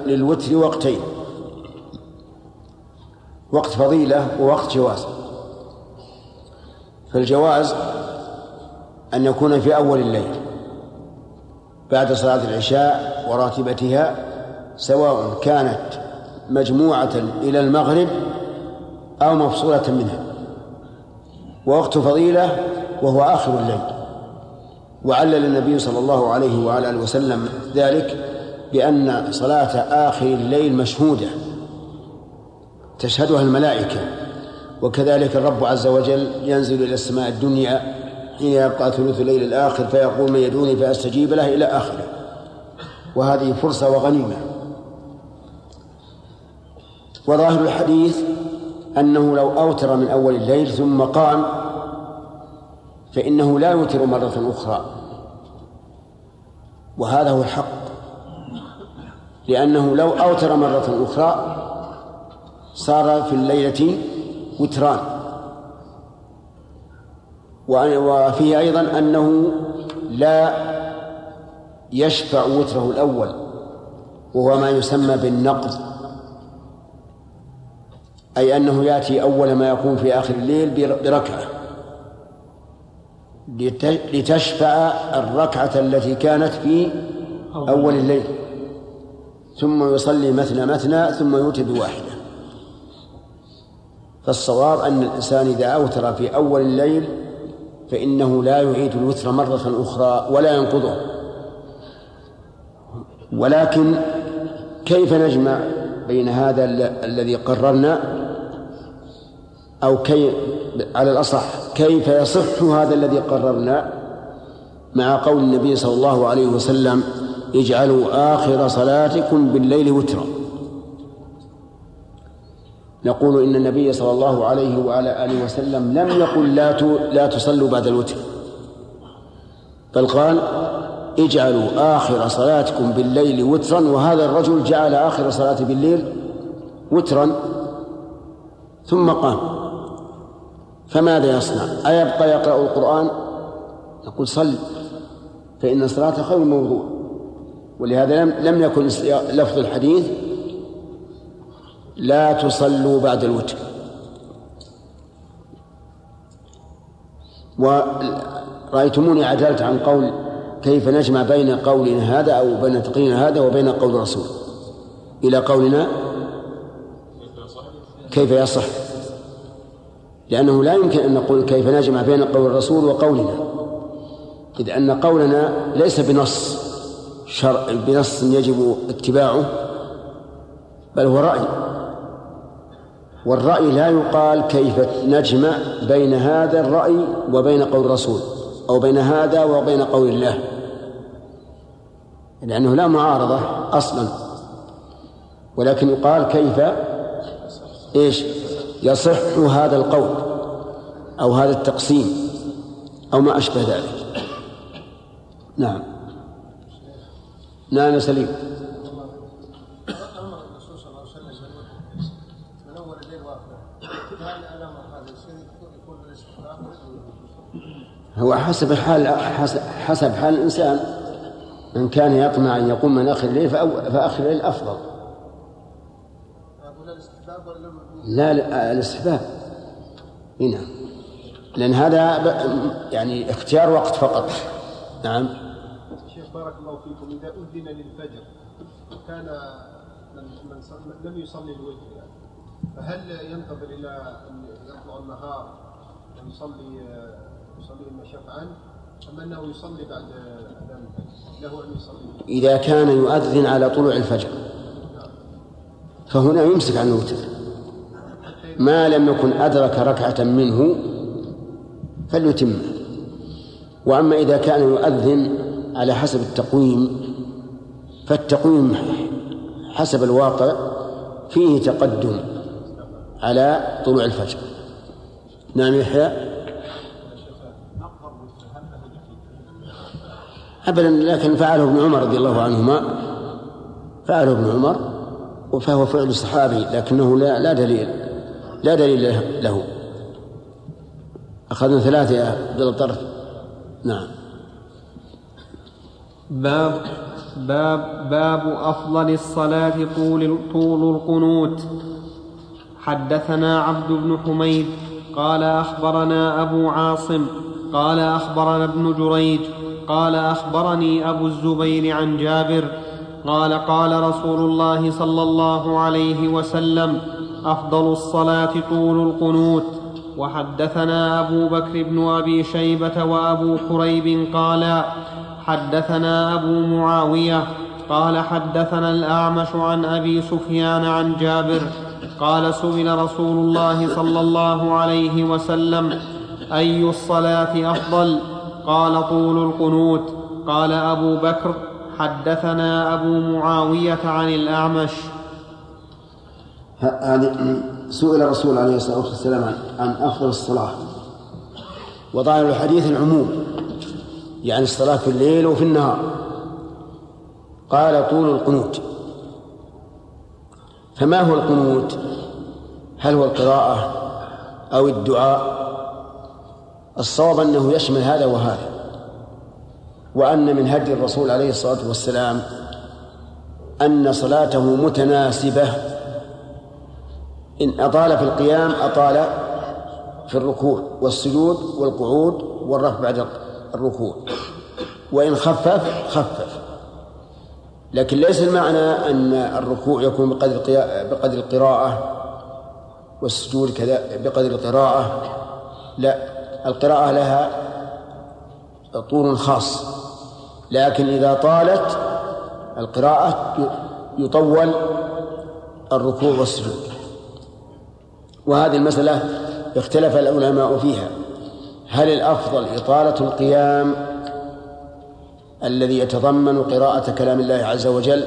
للوتر وقتين. وقت فضيلة ووقت جواز. فالجواز أن يكون في أول الليل. بعد صلاة العشاء وراتبتها سواء كانت مجموعة إلى المغرب أو مفصولة منها. ووقت فضيلة وهو آخر الليل. وعلل النبي صلى الله عليه وعلى آله وسلم ذلك بأن صلاة آخر الليل مشهودة تشهدها الملائكة. وكذلك الرب عز وجل ينزل إلى السماء الدنيا حين يبقى ثلث الليل الآخر فيقول من يدعوني فأستجيب له إلى آخره. وهذه فرصة وغنيمة. وظاهر الحديث أنه لو أوتر من أول الليل ثم قام فإنه لا يوتر مرة أخرى. وهذا هو الحق لأنه لو أوتر مرة أخرى صار في الليلة وتران. وفيه أيضا أنه لا يشفع وتره الأول وهو ما يسمى بالنقض. أي أنه يأتي أول ما يقوم في آخر الليل بركعة. لتشفع الركعة التي كانت في أول الليل. ثم يصلي مثنى مثنى ثم يوتر بواحدة. فالصواب أن الإنسان إذا أوتر في أول الليل فإنه لا يعيد الوتر مرة أخرى ولا ينقضه. ولكن كيف نجمع بين هذا الذي قررنا؟ أو كي على الأصح كيف يصح هذا الذي قررنا؟ مع قول النبي صلى الله عليه وسلم اجعلوا آخر صلاتكم بالليل وترا. نقول إن النبي صلى الله عليه وعلى آله وسلم لم يقل لا لا تصلوا بعد الوتر. بل قال اجعلوا آخر صلاتكم بالليل وترا وهذا الرجل جعل آخر صلاته بالليل وترا. ثم قام. فماذا يصنع؟ أيبقى يقرأ القرآن؟ نقول صل فإن الصلاة خير موضوع ولهذا لم لم يكن لفظ الحديث لا تصلوا بعد الوتر. ورأيتموني عدلت عن قول كيف نجمع بين قولنا هذا أو بين تقريرنا هذا وبين قول الرسول. إلى قولنا؟ كيف يصح؟ لأنه لا يمكن أن نقول كيف نجمع بين قول الرسول وقولنا إذ أن قولنا ليس بنص شرع بنص يجب اتباعه بل هو رأي. والرأي لا يقال كيف نجمع بين هذا الرأي وبين قول الرسول أو بين هذا وبين قول الله. لأنه لا معارضة أصلا. ولكن يقال كيف؟ إيش؟ يصح هذا القول أو هذا التقسيم أو ما أشبه ذلك. نعم. نعم سليم. يكون الاستحباب هو حسب حال حسب حال الإنسان. من كان يطمع أن يقوم من آخر الليل فآخر الليل أفضل. لا لا الاستحباب. نعم. لأن هذا يعني اختيار وقت فقط. نعم. شيخ بارك الله فيكم إذا أذن للفجر وكان من من لم يصلي الوتر يعني فهل ينتظر إلى أن يطلع النهار ويصلي يصلي ما شفعا أم أنه يصلي بعد أذان الفجر؟ له أن يصلي. إذا كان يؤذن على طلوع الفجر. فهنا يمسك عن الوتر. ما لم يكن أدرك ركعة منه فليتم. وأما إذا كان يؤذن على حسب التقويم فالتقويم حسب الواقع فيه تقدم على طلوع الفجر. نعم يحيى. أبدا لكن فعله ابن عمر رضي الله عنهما فعله ابن عمر فهو فعل الصحابي لكنه لا لا دليل. لا دليل له- أخذنا ثلاثة يا عبد الطرف نعم. باب باب باب أفضل الصلاة طول طول القنوت. حدثنا عبد بن حميد قال أخبرنا أبو عاصم قال أخبرنا ابن جريج قال أخبرني أبو الزبير عن جابر قال قال رسول الله صلى الله عليه وسلم أفضل الصلاة طول القنوت. وحدثنا أبو بكر بن أبي شيبة وأبو كريب قالا حدثنا أبو معاوية قال حدثنا الأعمش عن أبي سفيان عن جابر قال سئل رسول الله صلى الله عليه وسلم أي الصلاة أفضل؟ قال طول القنوت. قال أبو بكر حدثنا أبو معاوية عن الأعمش. ه- هذه سئل الرسول عليه الصلاة والسلام عن, أفضل الصلاة. وظاهر الحديث العموم يعني الصلاة في الليل وفي النهار. قال طول القنوت. فما هو القنوت؟ هل هو القراءة أو الدعاء؟ الصواب أنه يشمل هذا وهذا. وأن من هدي الرسول عليه الصلاة والسلام أن صلاته متناسبة إن أطال في القيام أطال في الركوع والسجود والقعود والرفع بعد الركوع. وإن خفف خفف. لكن ليس المعنى أن الركوع يكون بقدر بقدر القراءة والسجود كذا بقدر القراءة. لا القراءة لها طول خاص. لكن إذا طالت القراءة يطول الركوع والسجود. وهذه المسألة اختلف العلماء فيها. هل الأفضل إطالة القيام الذي يتضمن قراءة كلام الله عز وجل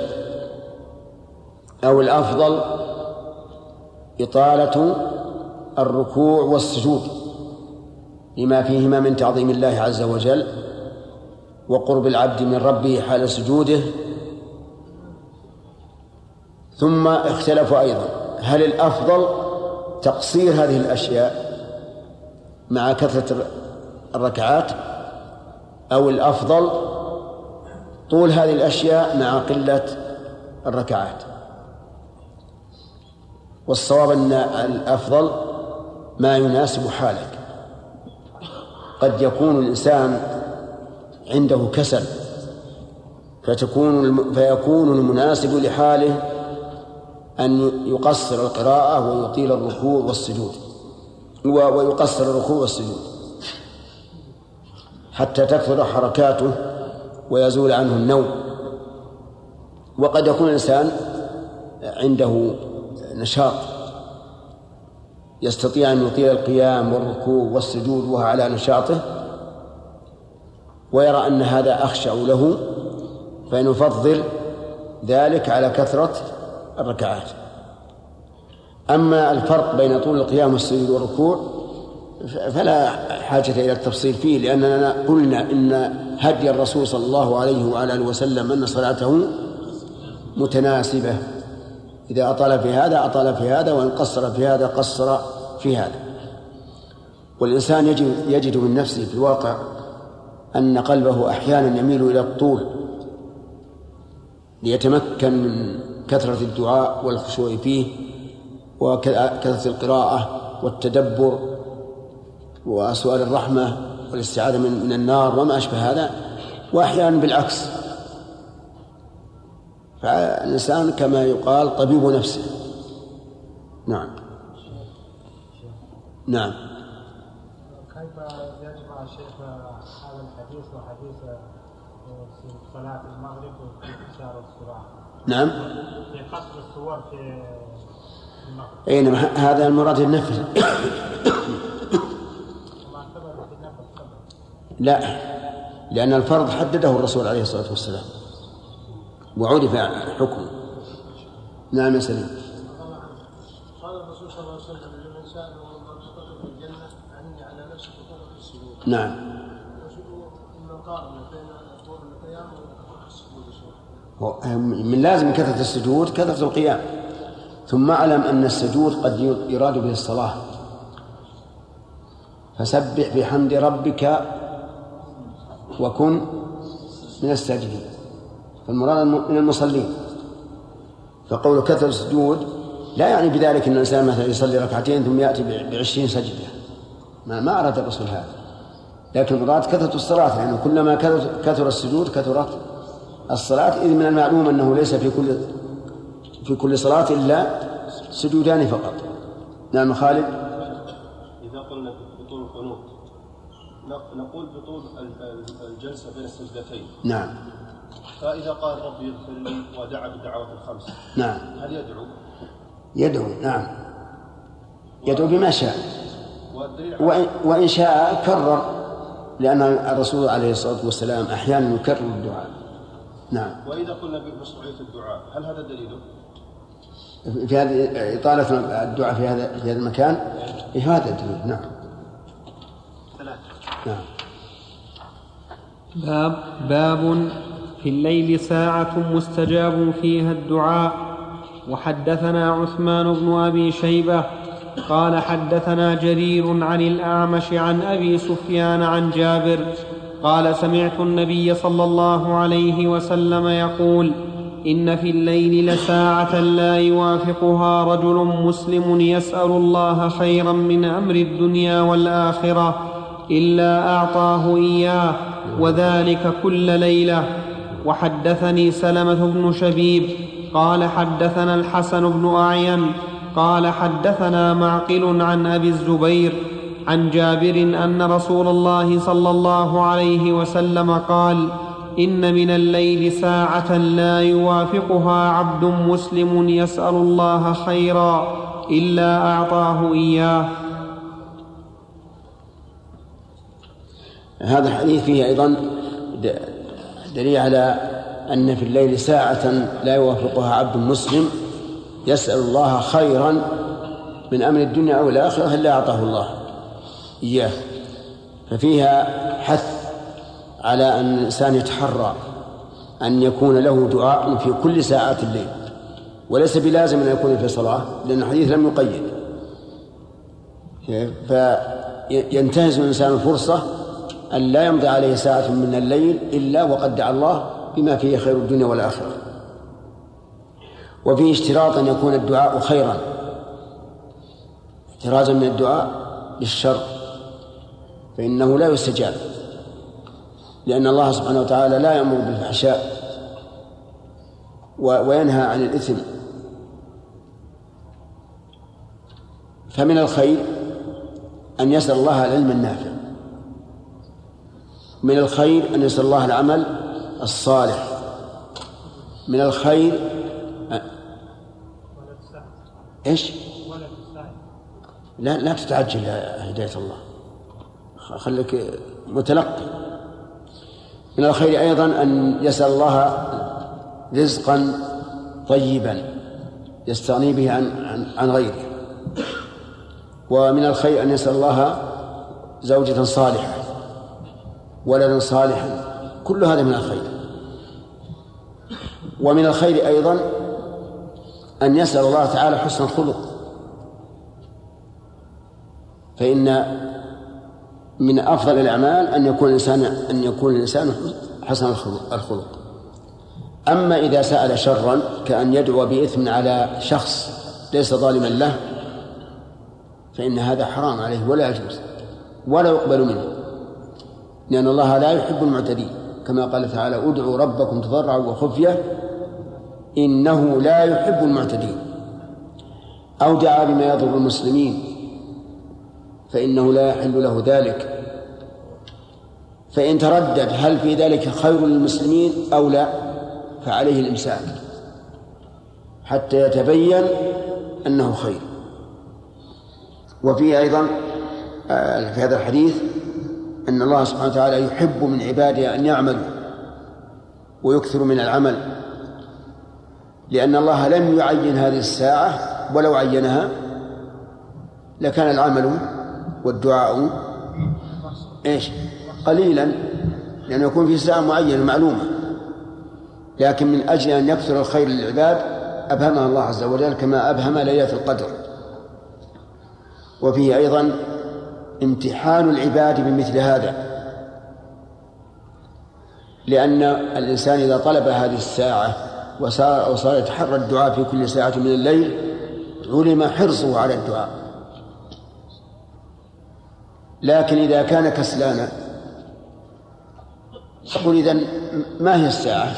أو الأفضل إطالة الركوع والسجود لما فيهما من تعظيم الله عز وجل وقرب العبد من ربه حال سجوده؟ ثم اختلفوا أيضا. هل الأفضل تقصير هذه الأشياء مع كثرة الركعات أو الأفضل طول هذه الأشياء مع قلة الركعات. والصواب أن الأفضل ما يناسب حالك. قد يكون الإنسان عنده كسل فتكون فيكون المناسب لحاله أن يقصر القراءة ويطيل الركوع والسجود. ويقصر الركوع والسجود. حتى تكثر حركاته ويزول عنه النوم. وقد يكون الإنسان عنده نشاط. يستطيع أن يطيل القيام والركوع والسجود وهو على نشاطه. ويرى أن هذا أخشع له فنفضل ذلك على كثرة الركعات. أما الفرق بين طول القيام والسجود والركوع فلا حاجة إلى التفصيل فيه لأننا قلنا إن هدي الرسول صلى الله عليه وعلى آله وسلم أن صلاته متناسبة. إذا أطال في هذا أطال في هذا وإن قصر في هذا قصر في هذا. والإنسان يجد, يجد من نفسه في الواقع أن قلبه أحيانا يميل إلى الطول ليتمكن من كثرة الدعاء والخشوع فيه وكثرة القراءة والتدبر وسؤال الرحمة والاستعاذة من, من النار وما أشبه هذا وأحيانا بالعكس. فالإنسان كما يقال طبيب نفسه. نعم. نعم. كيف يجمع الشيخ هذا الحديث وحديث صلاة المغرب وفي انتشار الصراع نعم. في قصر الصور في أي نعم هذا المراد النفل. لا لأن الفرض حدده الرسول عليه الصلاة والسلام. وعرف حكمه. نعم يا سليم. قال الرسول صلى الله عليه وسلم لمن سأله الجنة عني على نفسك نعم وشنو المقارنة بين طول القيام وطول السجود يا شيخ؟ هو- من لازم كثرة السجود كثرة القيام. ثم أعلم أن السجود قد يراد به الصلاة. فسبح بحمد ربك وكن من الساجدين. فالمراد من المصلين. فقول كثرة السجود لا يعني بذلك أن الإنسان مثلا يصلي ركعتين ثم يأتي بعشرين سجدة. ما ما أراد الرسول هذا. لكن المراد كثرة الصلاة لأنه كلما كثر كثر السجود كثرت الصلاة إذ من المعلوم أنه ليس في كل في كل صلاة إلا سجودان فقط. نعم خالد. إذا قلنا بطول القنوت نق- نقول بطول ال- ال- الجلسة بين السجدتين. نعم. فإذا قال ربي اغفر لي ودعا بالدعوات الخمس نعم. هل يدعو؟ يدعو نعم. يدعو بما شاء. وإن, وإن شاء كرر لأن الرسول عليه الصلاة والسلام أحيانا يكرر الدعاء. نعم. وإذا قلنا بمشروعية الدعاء هل هذا دليله؟ في هذه إطالة الدعاء في هذا في هذا المكان؟ إيه هذا الدليل نعم. نعم. باب باب في الليل ساعة مستجاب فيها الدعاء. وحدثنا عثمان بن أبي شيبة قال حدثنا جرير عن الأعمش عن أبي سفيان عن جابر قال سمعت النبي صلى الله عليه وسلم يقول إن في الليل لساعة لا يوافقها رجل مسلم يسأل الله خيرا من أمر الدنيا والآخرة إلا أعطاه إياه وذلك كل ليلة. وحدثني سلمة بن شبيب قال حدثنا الحسن بن أعين قال حدثنا معقل عن أبي الزبير عن جابر أن رسول الله صلى الله عليه وسلم قال إن من الليل ساعة لا يوافقها عبد مسلم يسأل الله خيرا إلا أعطاه إياه. هذا الحديث فيه أيضا دليل على أن في الليل ساعة لا يوافقها عبد مسلم يسأل الله خيرا من أمر الدنيا أو الاخره إلا أعطاه الله. إياه ففيها حث على أن الإنسان يتحرى أن يكون له دعاء في كل ساعات الليل. وليس بلازم أن يكون في صلاة لأن الحديث لم يقيد. فينتهز الإنسان الفرصة أن لا يمضي عليه ساعة من الليل إلا وقد دعا الله بما فيه خير الدنيا والآخرة. وفيه اشتراط أن يكون الدعاء خيرا. احترازا من الدعاء للشر. فإنه لا يستجاب. لأن الله سبحانه وتعالى لا يأمر بالفحشاء وينهى عن الإثم. فمن الخير أن يسأل الله العلم النافع. من الخير أن يسأل الله العمل الصالح. من الخير إيش؟ لا لا تتعجل هداية الله. خليك متلقي. من الخير أيضا أن يسأل الله رزقا طيبا يستغني به عن عن, عن غيره. ومن الخير أن يسأل الله زوجة صالحة ولدا صالحا. كل هذا من الخير. ومن الخير أيضا أن يسأل الله تعالى حسن الخلق. فإن من أفضل الأعمال أن يكون الإنسان أن يكون الإنسان حسن الخلق أما إذا سأل شرا كأن يدعو بإثم على شخص ليس ظالما له فإن هذا حرام عليه ولا يجوز ولا يقبل منه لأن الله لا يحب المعتدين كما قال تعالى أدعوا ربكم تضرعا وخفية إنه لا يحب المعتدين. أو دعا بما يضر المسلمين فإنه لا يحل له ذلك. فإن تردد هل في ذلك خير للمسلمين أو لا فعليه الإمساك حتى يتبين أنه خير. وفيه أيضا آه، في هذا الحديث أن الله سبحانه وتعالى يحب من عباده أن يعملوا ويكثروا من العمل لأن الله لم يعين هذه الساعة ولو عينها لكان العمل والدعاء إيش؟ قليلا لأنه يكون في ساعة معينة معلومة. لكن من أجل أن يكثر الخير للعباد أبهمها الله عز وجل كما أبهم ليلة القدر. وفيه أيضا امتحان العباد بمثل هذا. لأن الإنسان إذا طلب هذه الساعة وصار يتحرى الدعاء في كل ساعة من الليل علم حرصه على الدعاء. لكن إذا كان كسلانا يقول إذا ما هي الساعة؟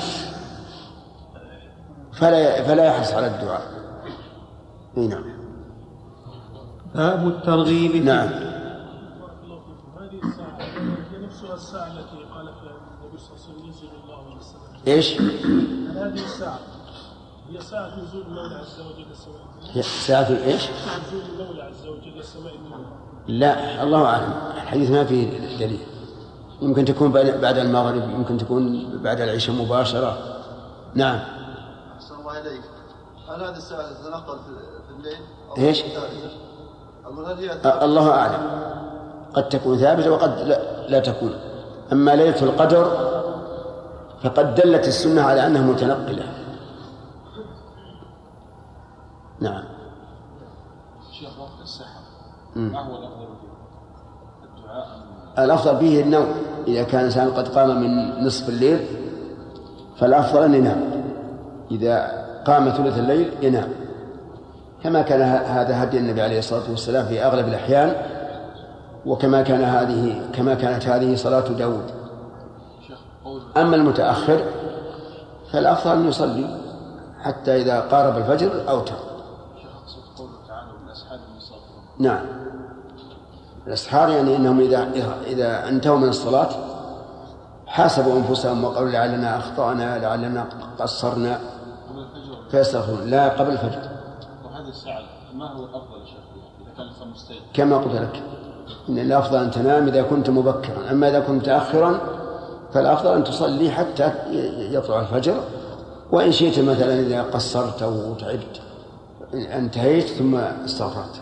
فلا فلا يحرص على الدعاء. إي نعم. باب الترغيب نعم. هذه الساعة هي نفسها الساعة التي قال فيها النبي صلى الله عليه وسلم ينزل الله إيش؟ هذه الساعة هي ساعة نزول المولى عز وجل السماء. هي ساعة إيش؟ نزول المولى عز وجل السماء. الدنيا لا الله أعلم. الحديث ما فيه دليل. يمكن تكون بعد المغرب يمكن تكون بعد العشاء مباشرة. نعم. أحسن الله إليك. هل هذه الساعة تتنقل في الليل؟ أو إيش؟ الله أعلم. قد تكون ثابتة وقد لا, لا تكون. أما ليلة القدر فقد دلت السنة على أنها متنقلة. نعم. ما هو الأفضل فيه؟ الدعاء الأفضل فيه النوم. إذا كان الإنسان قد قام من نصف الليل فالأفضل أن ينام. إذا قام ثلث الليل ينام. كما كان هذا هدي النبي عليه الصلاة والسلام في أغلب الأحيان وكما كان هذه كما كانت هذه صلاة داود. أما المتأخر فالأفضل أن يصلي حتى إذا قارب الفجر أوتر نعم. الأسحار يعني أنهم إذا إذا انتهوا من الصلاة حاسبوا أنفسهم وقالوا لعلنا أخطأنا لعلنا قصرنا فيستغفرون. لا قبل الفجر. وهذه الساعة ما هو الافضل يا شيخ؟ إذا كان مستيقظ. كما قلت لك. إن الأفضل أن تنام إذا كنت مبكرا. أما إذا كنت متأخرا فالأفضل أن تصلي حتى يطلع الفجر. وإن شئت مثلا إذا قصرت أو تعبت أنتهيت ثم استغفرت.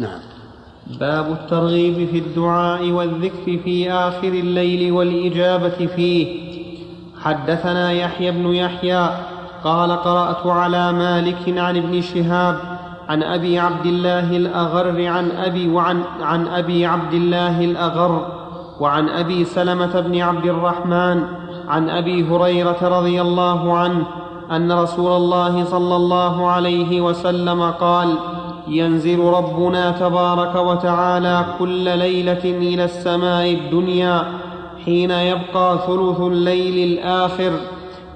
نعم. باب الترغيب في الدعاء والذكر في آخر الليل والإجابة فيه. حدثنا يحيى بن يحيى قال قرأت على مالك عن ابن شهاب عن أبي عبد الله الأغر عن أبي وعن عن أبي عبد الله الأغر وعن أبي سلمة بن عبد الرحمن عن أبي هريرة رضي الله عنه أن رسول الله صلى الله عليه وسلم قال ينزل ربنا تبارك وتعالى كل ليلة إلى السماء الدنيا حين يبقى ثلث الليل الآخر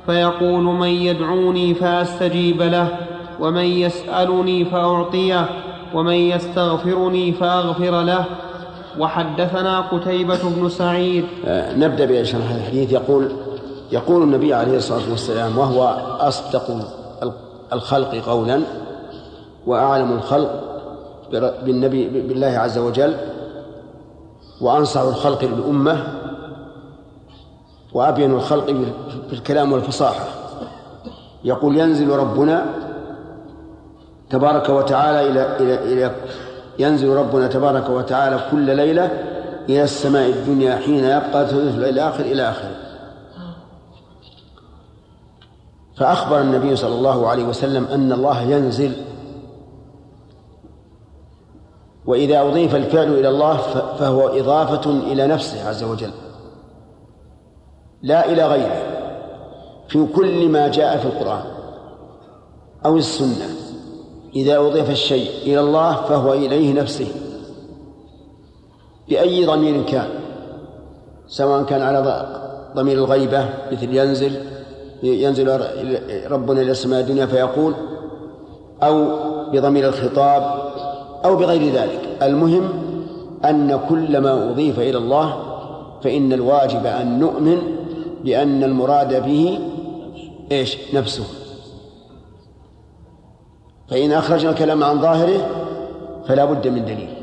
فيقول من يدعوني فأستجيب له ومن يسألني فأعطيه ومن يستغفرني فأغفر له. وحدثنا قتيبة بن سعيد. آه، نبدأ بشرح الحديث. يقول يقول النبي عليه الصلاة والسلام وهو أصدق الخلق قولا وأعلم الخلق بالنبي بالله عز وجل وأنصح الخلق للأمة وأبين الخلق في الكلام والفصاحة. يقول ينزل ربنا تبارك وتعالى إلى إلى إلى ينزل ربنا تبارك وتعالى كل ليلة إلى السماء الدنيا حين يبقى ثلث الليل الآخر إلى آخره فأخبر النبي صلى الله عليه وسلم أن الله ينزل وإذا أضيف الفعل إلى الله فهو إضافة إلى نفسه عز وجل. لا إلى غيره. في كل ما جاء في القرآن أو السنة. إذا أضيف الشيء إلى الله فهو إليه نفسه. بأي ضمير كان؟ سواء كان على ضمير الغيبة مثل ينزل ينزل ربنا إلى السماء الدنيا فيقول أو بضمير الخطاب أو بغير ذلك. المهم أن كل ما أضيف إلى الله فإن الواجب أن نؤمن بأن المراد به إيش؟ نفسه. فإن أخرجنا الكلام عن ظاهره فلا بد من دليل.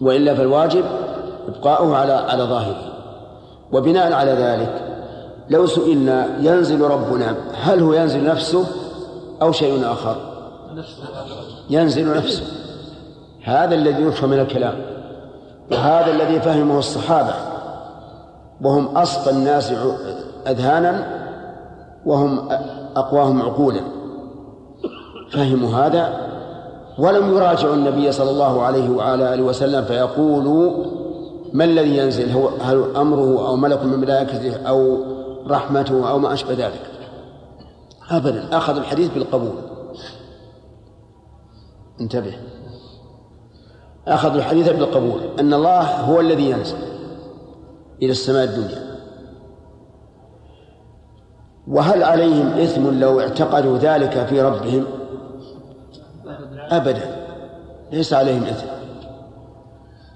وإلا فالواجب إبقاؤه على على ظاهره. وبناء على ذلك لو سئلنا ينزل ربنا هل هو ينزل نفسه أو شيء آخر؟ ينزل نفسه. هذا الذي يفهم من الكلام وهذا الذي فهمه الصحابة. وهم أصفى الناس أذهانا وهم أقواهم عقولا. فهموا هذا ولم يراجعوا النبي صلى الله عليه وعلى آله وسلم فيقولوا ما الذي ينزل؟ هو هل أمره أو ملك من ملائكته أو رحمته أو ما أشبه ذلك؟ أبدا أخذ الحديث بالقبول. انتبه. أخذوا الحديث بالقبول أن الله هو الذي ينزل إلى السماء الدنيا. وهل عليهم إثم لو اعتقدوا ذلك في ربهم؟ أبدا ليس عليهم إثم.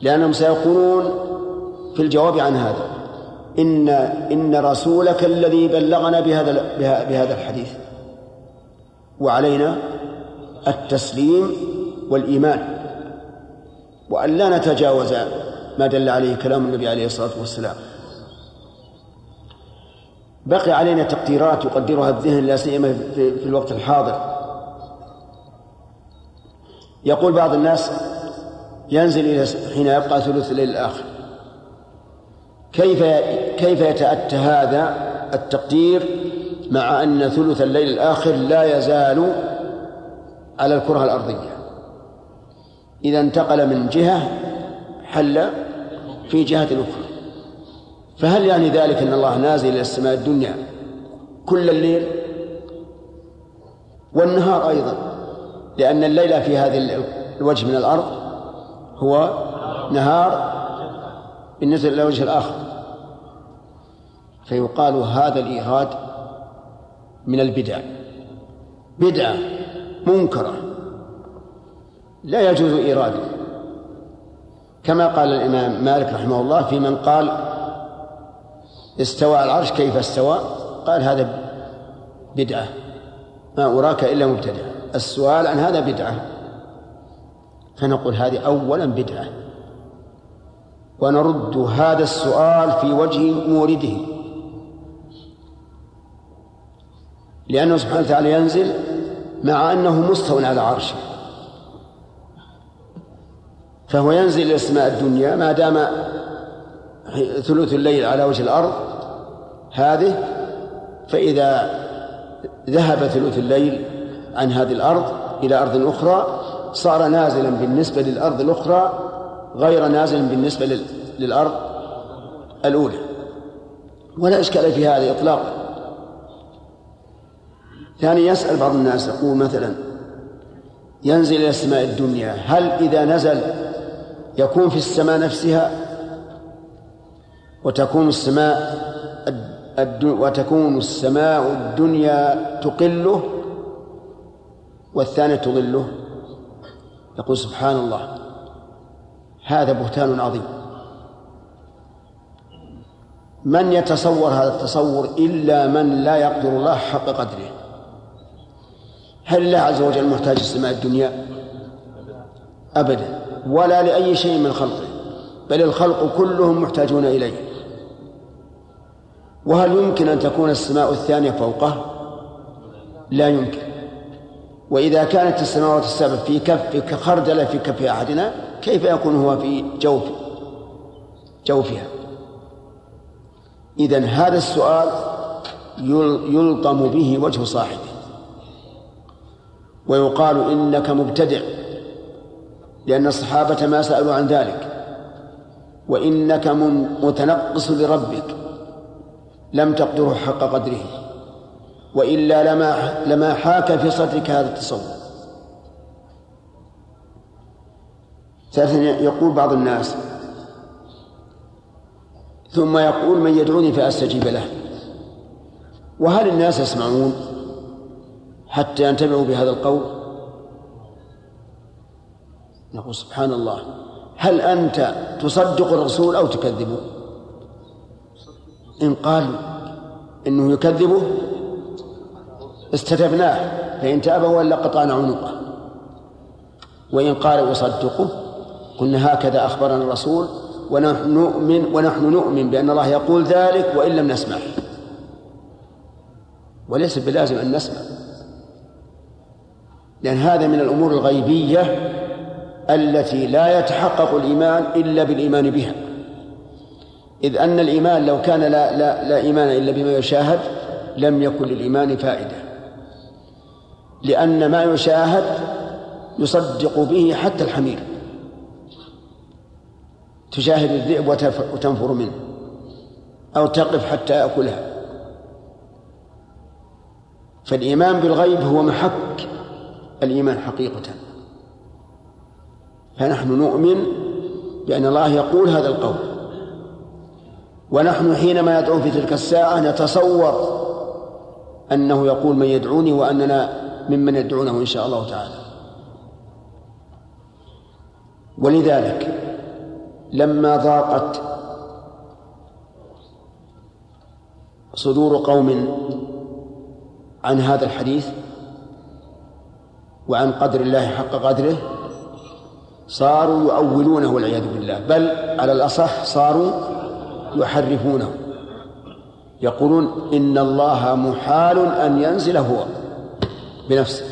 لأنهم سيقولون في الجواب عن هذا إن إن رسولك الذي بلغنا بهذا بهذا الحديث. وعلينا التسليم والإيمان وأن لا نتجاوز ما دل عليه كلام النبي عليه الصلاة والسلام. بقي علينا تقديرات يقدرها الذهن لا سيما في الوقت الحاضر. يقول بعض الناس ينزل إلى حين يبقى ثلث الليل الآخر. كيف كيف يتأتى هذا التقدير مع أن ثلث الليل الآخر لا يزال على الكرة الأرضية. إذا انتقل من جهة حل في جهة أخرى. فهل يعني ذلك أن الله نازل إلى السماء الدنيا كل الليل؟ والنهار أيضا لأن الليل في هذا الوجه من الأرض هو نهار بالنسبة إلى الوجه الآخر. فيقال هذا الإيراد من البدع. بدعة منكرة. لا يجوز إيراده كما قال الإمام مالك رحمه الله في من قال استوى العرش كيف استوى؟ قال هذا بدعة. ما أراك إلا مبتدع. السؤال عن هذا بدعة. فنقول هذه أولا بدعة. ونرد هذا السؤال في وجه مورده. لأنه سبحانه وتعالى ينزل مع أنه مستو على عرشه. فهو ينزل إلى السماء الدنيا ما دام ثلث الليل على وجه الأرض. هذه فإذا ذهب ثلث الليل عن هذه الأرض إلى أرض أخرى صار نازلا بالنسبة للأرض الأخرى غير نازل بالنسبة للأرض الأولى. ولا إشكال في هذا إطلاقا. ثاني يسأل بعض الناس يقول مثلا ينزل إلى السماء الدنيا هل إذا نزل يكون في السماء نفسها؟ وتكون السماء وتكون السماء الدنيا تقله والثانية تظله يقول سبحان الله هذا بهتان عظيم. من يتصور هذا التصور إلا من لا يقدر الله حق قدره. هل الله عز وجل محتاج السماء الدنيا؟ أبدا. ولا لأي شيء من خلقه. بل الخلق كلهم محتاجون إليه. وهل يمكن أن تكون السماء الثانية فوقه؟ لا يمكن. وإذا كانت السماوات السبع في كف كخردلة في كف أحدنا كيف يكون هو في جوف جوفها؟ إذن هذا السؤال يلطم به وجه صاحبه. ويقال إنك مبتدع لأن الصحابة ما سألوا عن ذلك. وإنك متنقص لربك لم تقدره حق قدره. وإلا لما لما حاك في صدرك هذا التصور ثالثا يقول بعض الناس ثم يقول من يدعوني فأستجيب له. وهل الناس يسمعون؟ حتى ينتبهوا بهذا القول. نقول سبحان الله. هل أنت تصدق الرسول أو تكذبه؟ إن قال إنه يكذبه استتبناه. فإن تاب ولا قطعنا عنقه. وإن قال يصدقه قلنا هكذا أخبرنا الرسول ونحن نؤمن ونحن نؤمن بأن الله يقول ذلك وإن لم نسمع. وليس بلازم أن نسمع. لأن هذا من الأمور الغيبية التي لا يتحقق الإيمان إلا بالإيمان بها. إذ أن الإيمان لو كان لا, لا, لا إيمان إلا بما يشاهد لم يكن للإيمان فائدة. لأن ما يشاهد يصدق به حتى الحمير. تشاهد الذئب وتنفر منه. أو تقف حتى يأكلها. فالإيمان بالغيب هو محك. الإيمان حقيقة. فنحن نؤمن بأن الله يقول هذا القول. ونحن حينما يدعو في تلك الساعة نتصور أنه يقول من يدعوني وأننا ممن يدعونه إن شاء الله تعالى. ولذلك لما ضاقت صدور قوم عن هذا الحديث وعن قدر الله حق قدره صاروا يؤولونه والعياذ بالله بل على الأصح صاروا يحرفونه. يقولون إن الله محال أن ينزل هو بنفسه.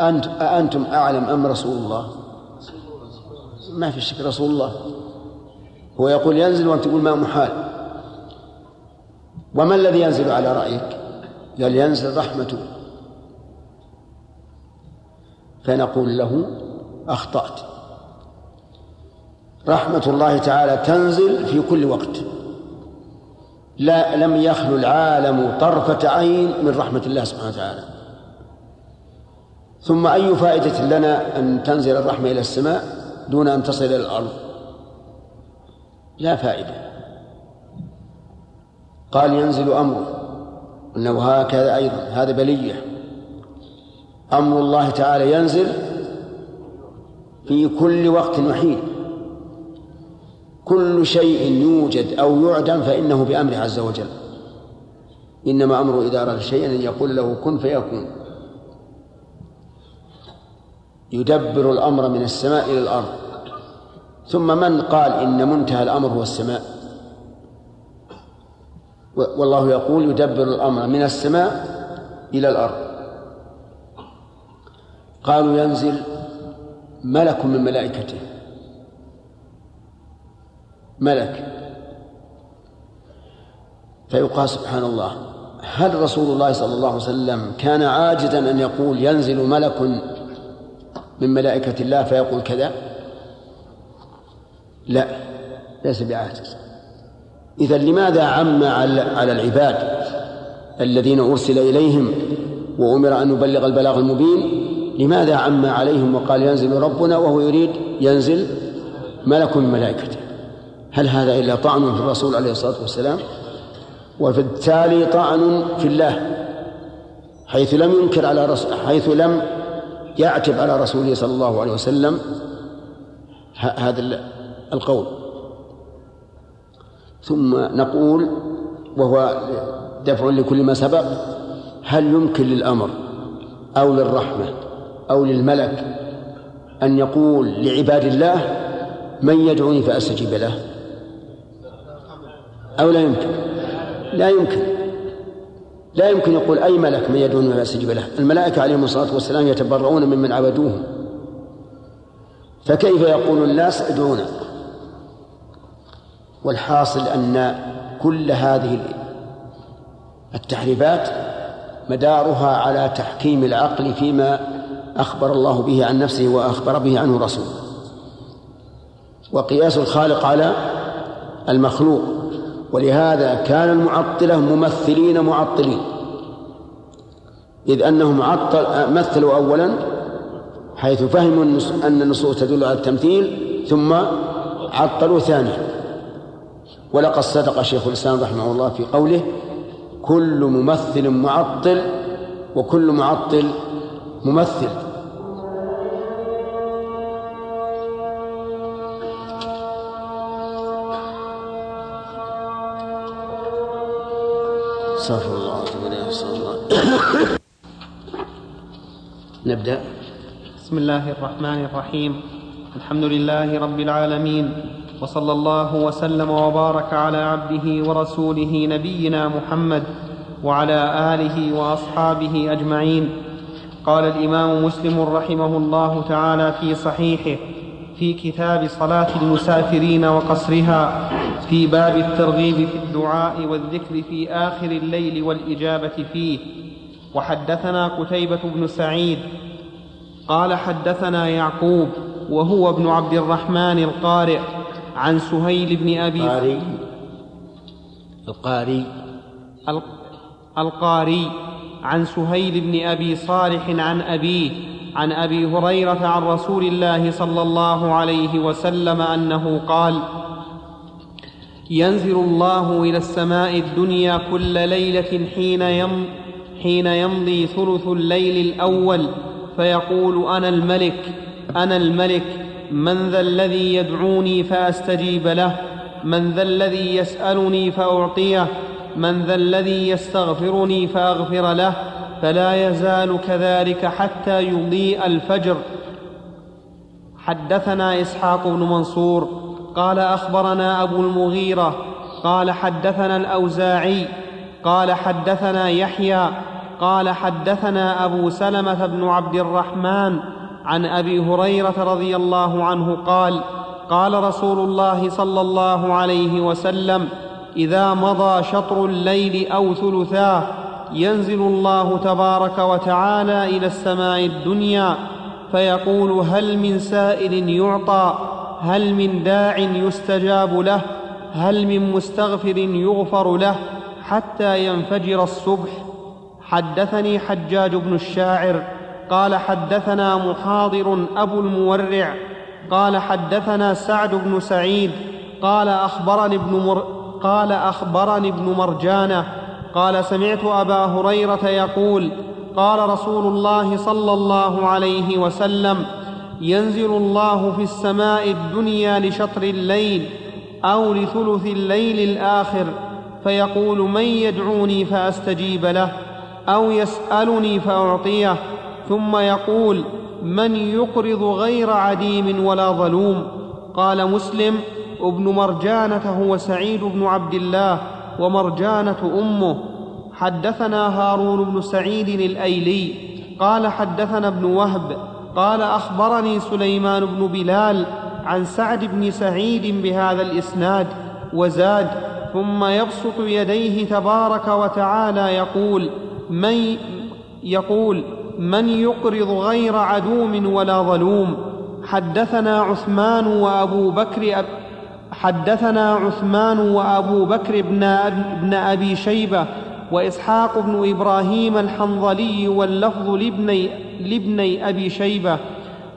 أنت أأنتم أعلم أم رسول الله؟ ما في شك رسول الله. هو يقول ينزل وأنت تقول ما محال. وما الذي ينزل على رأيك؟ قال ينزل رحمته. فنقول له أخطأت. رحمة الله تعالى تنزل في كل وقت. لا لم يخلو العالم طرفة عين من رحمة الله سبحانه وتعالى. ثم أي فائدة لنا أن تنزل الرحمة إلى السماء دون أن تصل إلى الأرض؟ لا فائدة. قال ينزل أمره. أنه هكذا أيضا هذا بلية. أمر الله تعالى ينزل في كل وقت وحين كل شيء يوجد أو يعدم فإنه بأمره عز وجل. إنما أمره إذا أراد شيئا أن يقول له كن فيكون. يدبر الأمر من السماء إلى الأرض. ثم من قال إن منتهى الأمر هو السماء. والله يقول يدبر الأمر من السماء إلى الأرض. قالوا ينزل ملك من ملائكته. ملك. فيقال سبحان الله هل رسول الله صلى الله عليه وسلم كان عاجزا أن يقول ينزل ملك من ملائكة الله فيقول كذا؟ لا ليس بعاجز. إذا لماذا عم على العباد الذين أرسل إليهم وأمر أن يبلغ البلاغ المبين؟ لماذا عم عليهم وقال ينزل ربنا وهو يريد ينزل ملك من ملائكته؟ هل هذا إلا طعن في الرسول عليه الصلاة والسلام؟ وبالتالي طعن في الله حيث لم ينكر على رسول حيث لم يعتب على رسوله صلى الله عليه وسلم هذا القول. ثم نقول وهو دفع لكل ما سبق هل يمكن للأمر أو للرحمة أو للملك أن يقول لعباد الله من يدعوني فأستجيب له؟ أو لا يمكن؟ لا يمكن. لا يمكن يقول أي ملك من يدعوني فأستجيب له؟ الملائكة عليهم الصلاة والسلام يتبرؤون ممن عبدوهم. فكيف يقول الناس ادعونا؟ والحاصل أن كل هذه التحريفات مدارها على تحكيم العقل فيما أخبر الله به عن نفسه وأخبر به عنه رسوله. وقياس الخالق على المخلوق ولهذا كان المعطلة ممثلين معطلين. إذ أنهم عطل مثلوا أولا حيث فهموا أن النصوص تدل على التمثيل ثم عطلوا ثانيا. ولقد صدق شيخ الإسلام رحمه الله في قوله كل ممثل معطل وكل معطل ممثل. استغفر الله واتوب اليه الله نبدأ. بسم الله الرحمن الرحيم. الحمد لله رب العالمين. وصلى الله وسلم وبارك على عبده ورسوله نبينا محمد وعلى آله وأصحابه أجمعين. قال الإمام مسلم رحمه الله تعالى في صحيحه في كتاب صلاة المسافرين وقصرها في باب الترغيب في الدعاء والذكر في آخر الليل والإجابة فيه. وحدثنا قتيبة بن سعيد. قال حدثنا يعقوب وهو ابن عبد الرحمن القارئ. عن سهيل بن أبي القاري. القاري. القاري. عن سهيل بن أبي صالح عن أبيه عن أبي هريرة عن رسول الله صلى الله عليه وسلم أنه قال ينزل الله إلى السماء الدنيا كل ليلة حين يم حين يمضي ثلث الليل الأول فيقول أنا الملك أنا الملك. من ذا الذي يدعوني فأستجيب له. من ذا الذي يسألني فأعطيه. من ذا الذي يستغفرني فأغفر له. فلا يزال كذلك حتى يضيء الفجر. حدثنا إسحاق بن منصور. قال أخبرنا أبو المغيرة. قال حدثنا الأوزاعي. قال حدثنا يحيى. قال حدثنا أبو سلمة بن عبد الرحمن. عن أبي هريرة رضي الله عنه قال قال رسول الله صلى الله عليه وسلم إذا مضى شطر الليل أو ثلثاه ينزل الله تبارك وتعالى إلى السماء الدنيا فيقول هل من سائل يعطى هل من داع يستجاب له هل من مستغفر يغفر له حتى ينفجر الصبح. حدثني حجاج بن الشاعر قال حدثنا محاضر أبو المورع قال حدثنا سعد بن سعيد قال أخبرني ابن مر قال أخبرني ابن مرجانة قال سمعت أبا هريرة يقول قال رسول الله صلى الله عليه وسلم ينزل الله في السماء الدنيا لشطر الليل أو لثلث الليل الآخر فيقول من يدعوني فأستجيب له أو يسألني فأعطيه ثم يقول من يقرض غير عديم ولا ظلوم؟ قال مسلم ابن مرجانة هو سعيد بن عبد الله ومرجانة أمه. حدثنا هارون بن سعيد الأيلي. قال حدثنا ابن وهب. قال أخبرني سليمان بن بلال عن سعد بن سعيد بهذا الإسناد وزاد. ثم يبسط يديه تبارك وتعالى يقول من يقول من يقرض غير عدوم ولا ظلوم. حدثنا عثمان وأبو بكر أب حدثنا عثمان وأبو بكر بن, ابن أبي شيبة وإسحاق بن إبراهيم الحنظلي واللفظ لابني, لابني أبي شيبة.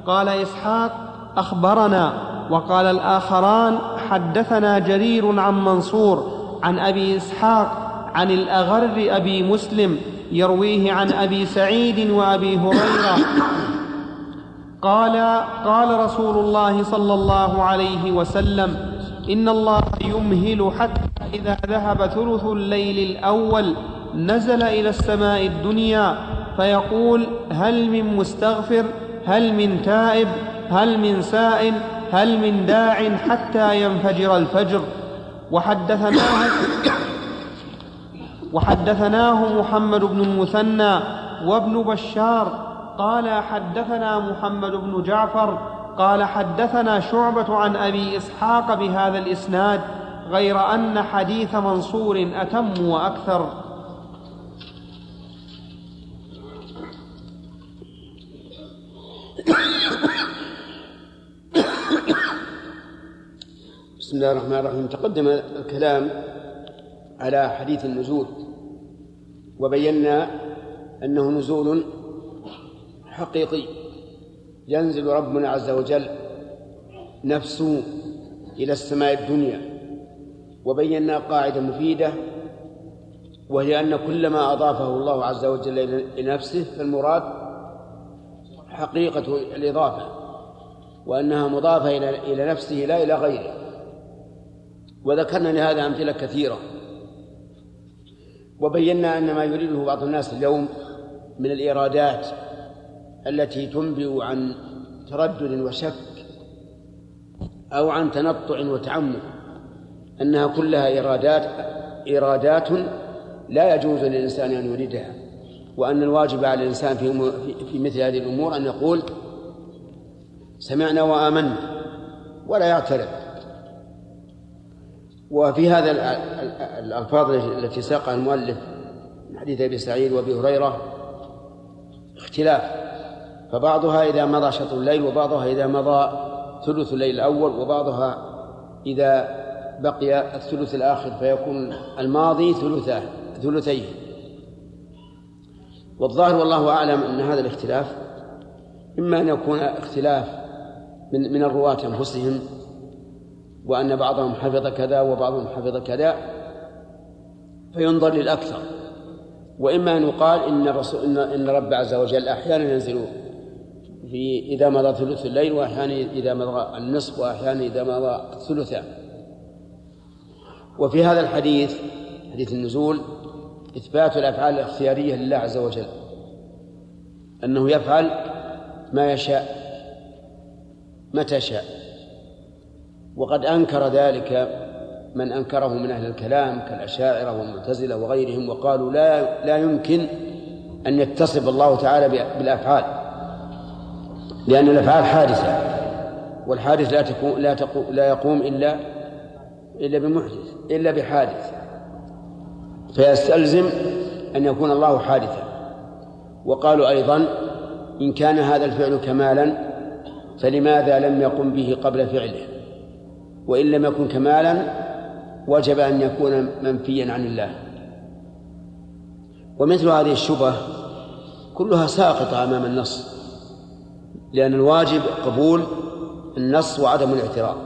قال إسحاق أخبرنا. وقال الآخران حدثنا جرير عن منصور عن أبي إسحاق عن الأغر أبي مسلم يرويه عن أبي سعيد وأبي هريرة. قال قال رسول الله صلى الله عليه وسلم إن الله يمهل حتى إذا ذهب ثلث الليل الأول نزل إلى السماء الدنيا فيقول هل من مستغفر هل من تائب هل من سائل هل من داع حتى ينفجر الفجر. وحدثناه وحدثناه محمد بن المثنى وابن بشار قال حدثنا محمد بن جعفر قال حدثنا شعبة عن أبي إسحاق بهذا الإسناد غير أن حديث منصور أتم وأكثر. بسم الله الرحمن الرحيم. تقدم الكلام على حديث النزول وبينا أنه نزول حقيقي ينزل ربنا عز وجل نفسه إلى السماء الدنيا وبينا قاعدة مفيدة وهي أن كل ما أضافه الله عز وجل إلى نفسه فالمراد حقيقة الإضافة وأنها مضافة إلى نفسه لا إلى غيره وذكرنا لهذا أمثلة كثيرة. وبينا أن ما يريده بعض الناس اليوم من الإيرادات التي تنبئ عن تردد وشك أو عن تنطع وتعمق أنها كلها إيرادات إيرادات لا يجوز للإنسان أن يريدها وأن الواجب على الإنسان في في مثل هذه الأمور أن يقول سمعنا وآمنا ولا يعترض وفي هذا الألفاظ التي ساقها المؤلف من حديث أبي سعيد وأبي هريرة اختلاف فبعضها إذا مضى شطر الليل وبعضها إذا مضى ثلث الليل الأول وبعضها إذا بقي الثلث الآخر فيكون الماضي ثلثاه ثلثيه. والظاهر والله أعلم أن هذا الاختلاف إما أن يكون اختلاف من من الرواة أنفسهم وأن بعضهم حفظ كذا وبعضهم حفظ كذا فينظر للأكثر. وإما أن يقال إن الرسول إن, إن رب عز وجل أحيانا ينزل في إذا مضى ثلث الليل وأحيانا إذا مضى النصف وأحيانا إذا مضى الثلثان وفي هذا الحديث حديث النزول إثبات الأفعال الاختيارية لله عز وجل. أنه يفعل ما يشاء متى شاء. وقد أنكر ذلك من أنكره من أهل الكلام كالأشاعرة والمعتزلة وغيرهم وقالوا لا لا يمكن أن يتصف الله تعالى بالأفعال لأن الأفعال حادثة والحادث لا تكون لا تقوم لا يقوم إلا إلا بمحدث إلا بحادث. فيستلزم أن يكون الله حادثا. وقالوا أيضا إن كان هذا الفعل كمالا فلماذا لم يقم به قبل فعله؟ وإن لم يكن كمالا وجب أن يكون منفيا عن الله. ومثل هذه الشبهة كلها ساقطة أمام النص لأن الواجب قبول النص وعدم الاعتراض.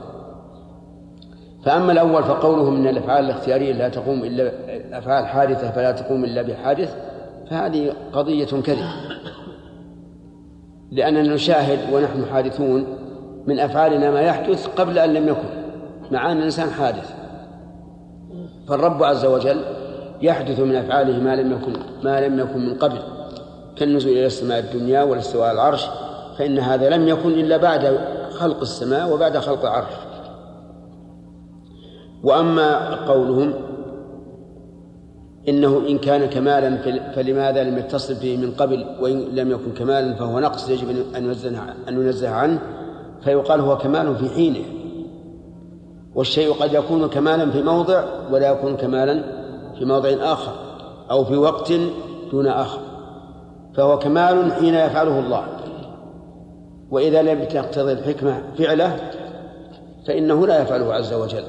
فأما الأول فقوله من الأفعال الاختيارية لا تقوم إلا الأفعال حادثة فلا تقوم إلا بحادث فهذه قضية كذب. لأننا نشاهد ونحن حادثون من أفعالنا ما يحدث قبل أن لم يكن. مع أن الإنسان حادث. فالرب عز وجل يحدث من أفعاله ما لم يكن ما لم يكن من قبل. كالنزول إلى السماء الدنيا والاستواء على العرش. فإن هذا لم يكن إلا بعد خلق السماء وبعد خلق العرش. وأما قولهم إنه إن كان كمالا فلماذا لم يتصل به من قبل وإن لم يكن كمالا فهو نقص يجب أن ننزه عنه. فيقال هو كمال في حينه. والشيء قد يكون كمالا في موضع ولا يكون كمالا في موضع آخر أو في وقت دون آخر. فهو كمال حين يفعله الله. وإذا لم تقتضي الحكمة فعله فإنه لا يفعله عز وجل.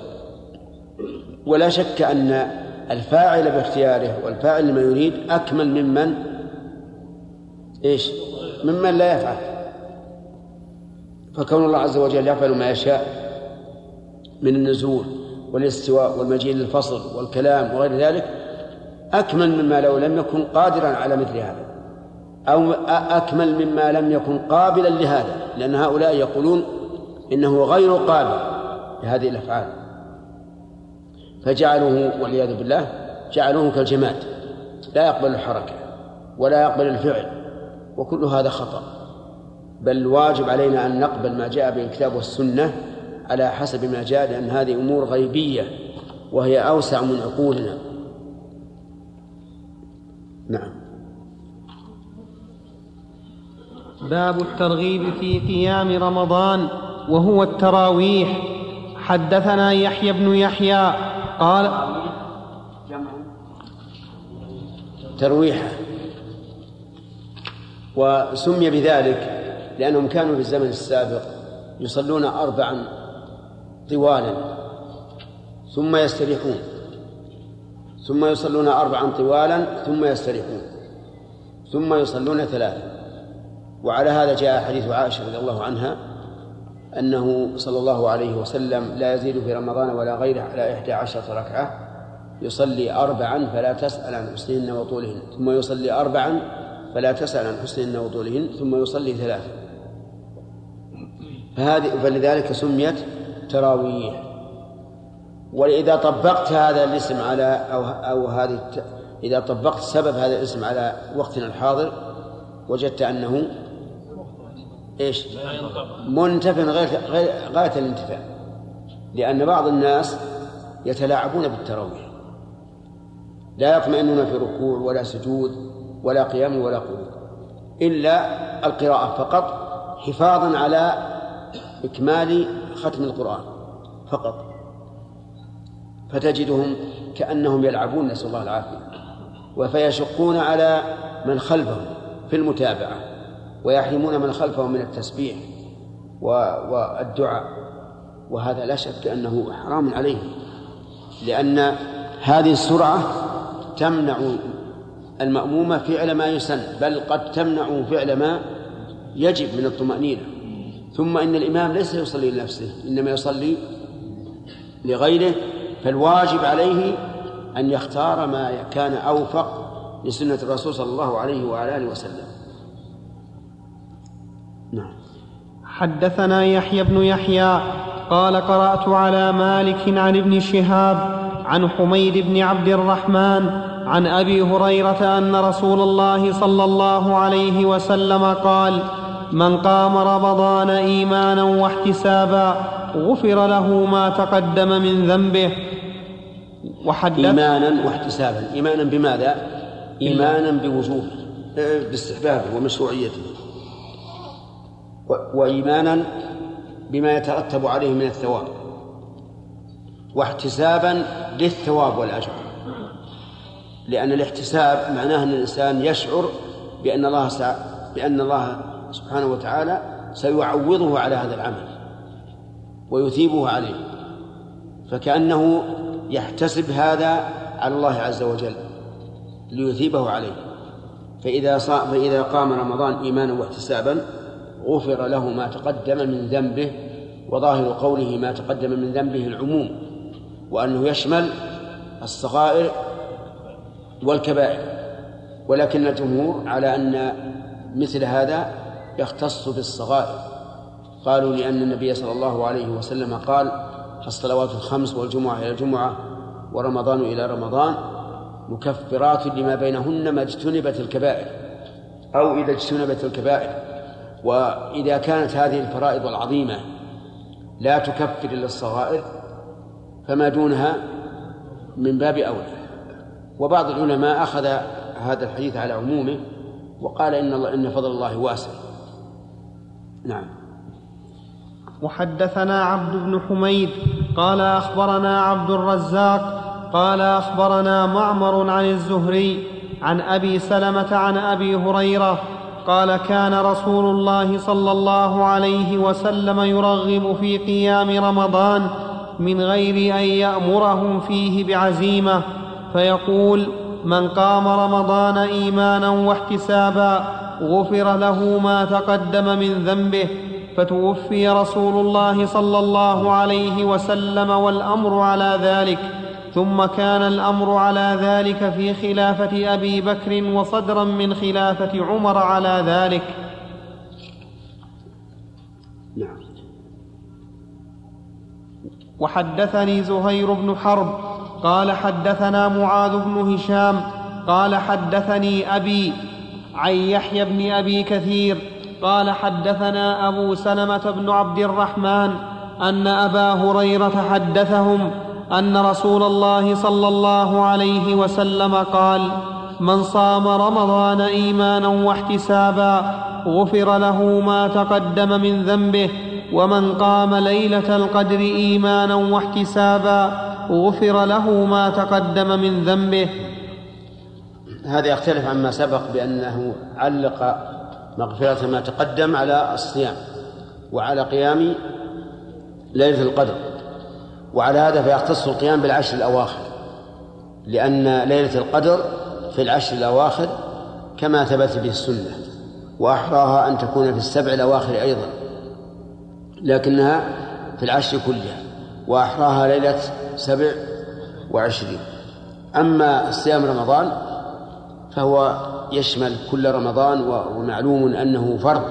ولا شك أن الفاعل باختياره والفاعل لما يريد أكمل ممن؟ إيش؟ ممن لا يفعل. فكون الله عز وجل يفعل ما يشاء من النزول والاستواء والمجيء للفصل والكلام وغير ذلك أكمل مما لو لم يكن قادرا على مثل هذا. أو أكمل مما لم يكن قابلا لهذا لأن هؤلاء يقولون إنه غير قابل لهذه الأفعال. فجعلوه والعياذ بالله جعلوه كالجماد لا يقبل الحركة ولا يقبل الفعل وكل هذا خطأ. بل الواجب علينا أن نقبل ما جاء به الكتاب والسنة على حسب ما جاء لأن هذه أمور غيبية وهي أوسع من عقولنا. نعم. باب الترغيب في قيام رمضان وهو التراويح. حدثنا يحيى بن يحيى قال ترويحة. وسمي بذلك لأنهم كانوا في الزمن السابق يصلون أربعا طوالا ثم يستريحون. ثم يصلون أربعا طوالا ثم يستريحون. ثم يصلون ثلاثا. وعلى هذا جاء حديث عائشة رضي الله عنها أنه صلى الله عليه وسلم لا يزيد في رمضان ولا غيره على إحدى عشرة ركعة يصلي أربعا فلا تسأل عن حسنهن وطولهن. ثم يصلي أربعا فلا تسأل عن حسنهن وطولهن. ثم يصلي ثلاثا. فهذه فلذلك سميت تراويح وإذا طبقت هذا الاسم على أو أو هذه إذا طبقت سبب هذا الاسم على وقتنا الحاضر وجدت أنه إيش؟ منتف غير غاية الانتفاع. لأن بعض الناس يتلاعبون بالتراويح. لا يطمئنون في ركوع ولا سجود ولا قيام ولا قعود. إلا القراءة فقط حفاظا على إكمال ختم القرآن فقط. فتجدهم كأنهم يلعبون نسأل الله العافية وفيشقون على من خلفهم في المتابعة ويحرمون من خلفهم من التسبيح والدعاء. وهذا لا شك أنه حرام عليهم لأن هذه السرعة تمنع المأمومة فعل ما يسن بل قد تمنع فعل ما يجب من الطمأنينة. ثم إن الإمام ليس يصلي لنفسه إنما يصلي لغيره فالواجب عليه أن يختار ما كان أوفق لسنة الرسول صلى الله عليه وعلى آله وسلم. نعم. حدثنا يحيى بن يحيى قال قرأت على مالك عن ابن شهاب عن حميد بن عبد الرحمن عن أبي هريرة أن رسول الله صلى الله عليه وسلم قال من قام رمضان إيمانا واحتسابا غفر له ما تقدم من ذنبه. وحدث إيمانا واحتسابا. إيمانا بماذا؟ إيمانا بوجوبه باستحبابه ومشروعيته. وإيمانا بما يترتب عليه من الثواب. واحتسابا للثواب والأجر. لأن الاحتساب معناه أن الإنسان يشعر بأن الله سع... بأن الله سبحانه وتعالى سيعوضه على هذا العمل ويثيبه عليه فكأنه يحتسب هذا على الله عز وجل ليثيبه عليه فإذا. فإذا قام رمضان إيمانا واحتسابا غفر له ما تقدم من ذنبه وظاهر قوله ما تقدم من ذنبه العموم وأنه يشمل الصغائر والكبائر ولكن الجمهور على أن مثل هذا يختص بالصغائر قالوا لأن النبي صلى الله عليه وسلم قال الصلوات الخمس والجمعة إلى الجمعة ورمضان إلى رمضان مكفرات لما بينهن ما اجتنبت الكبائر أو إذا اجتنبت الكبائر. وإذا كانت هذه الفرائض العظيمة لا تكفر إلا الصغائر فما دونها من باب أولى. وبعض العلماء أخذ هذا الحديث على عمومه وقال إن الله إن فضل الله واسع. نعم. وحدثنا عبد بن حميد قال أخبرنا عبد الرزاق قال أخبرنا معمر عن الزهري عن أبي سلمة عن أبي هريرة قال كان رسول الله صلى الله عليه وسلم يرغب في قيام رمضان من غير أن يأمرهم فيه بعزيمة فيقول من قام رمضان إيمانا واحتسابا غفر له ما تقدم من ذنبه فتوفي رسول الله صلى الله عليه وسلم والأمر على ذلك ثم كان الأمر على ذلك في خلافة أبي بكر وصدرا من خلافة عمر على ذلك. نعم. وحدثني زهير بن حرب قال حدثنا معاذ بن هشام قال حدثني أبي عن يحيى بن أبي كثير قال حدثنا أبو سلمة بن عبد الرحمن أن أبا هريرة حدثهم أن رسول الله صلى الله عليه وسلم قال من صام رمضان إيمانا واحتسابا غفر له ما تقدم من ذنبه ومن قام ليلة القدر إيمانا واحتسابا غفر له ما تقدم من ذنبه. هذا يختلف عما سبق بأنه علق مغفرة ما تقدم على الصيام وعلى قيام ليلة القدر. وعلى هذا فيختص القيام بالعشر الأواخر لأن ليلة القدر في العشر الأواخر كما ثبت به السنة وأحراها أن تكون في السبع الأواخر أيضا لكنها في العشر كلها وأحراها ليلة سبع وعشرين. أما صيام رمضان فهو يشمل كل رمضان ومعلوم أنه فرض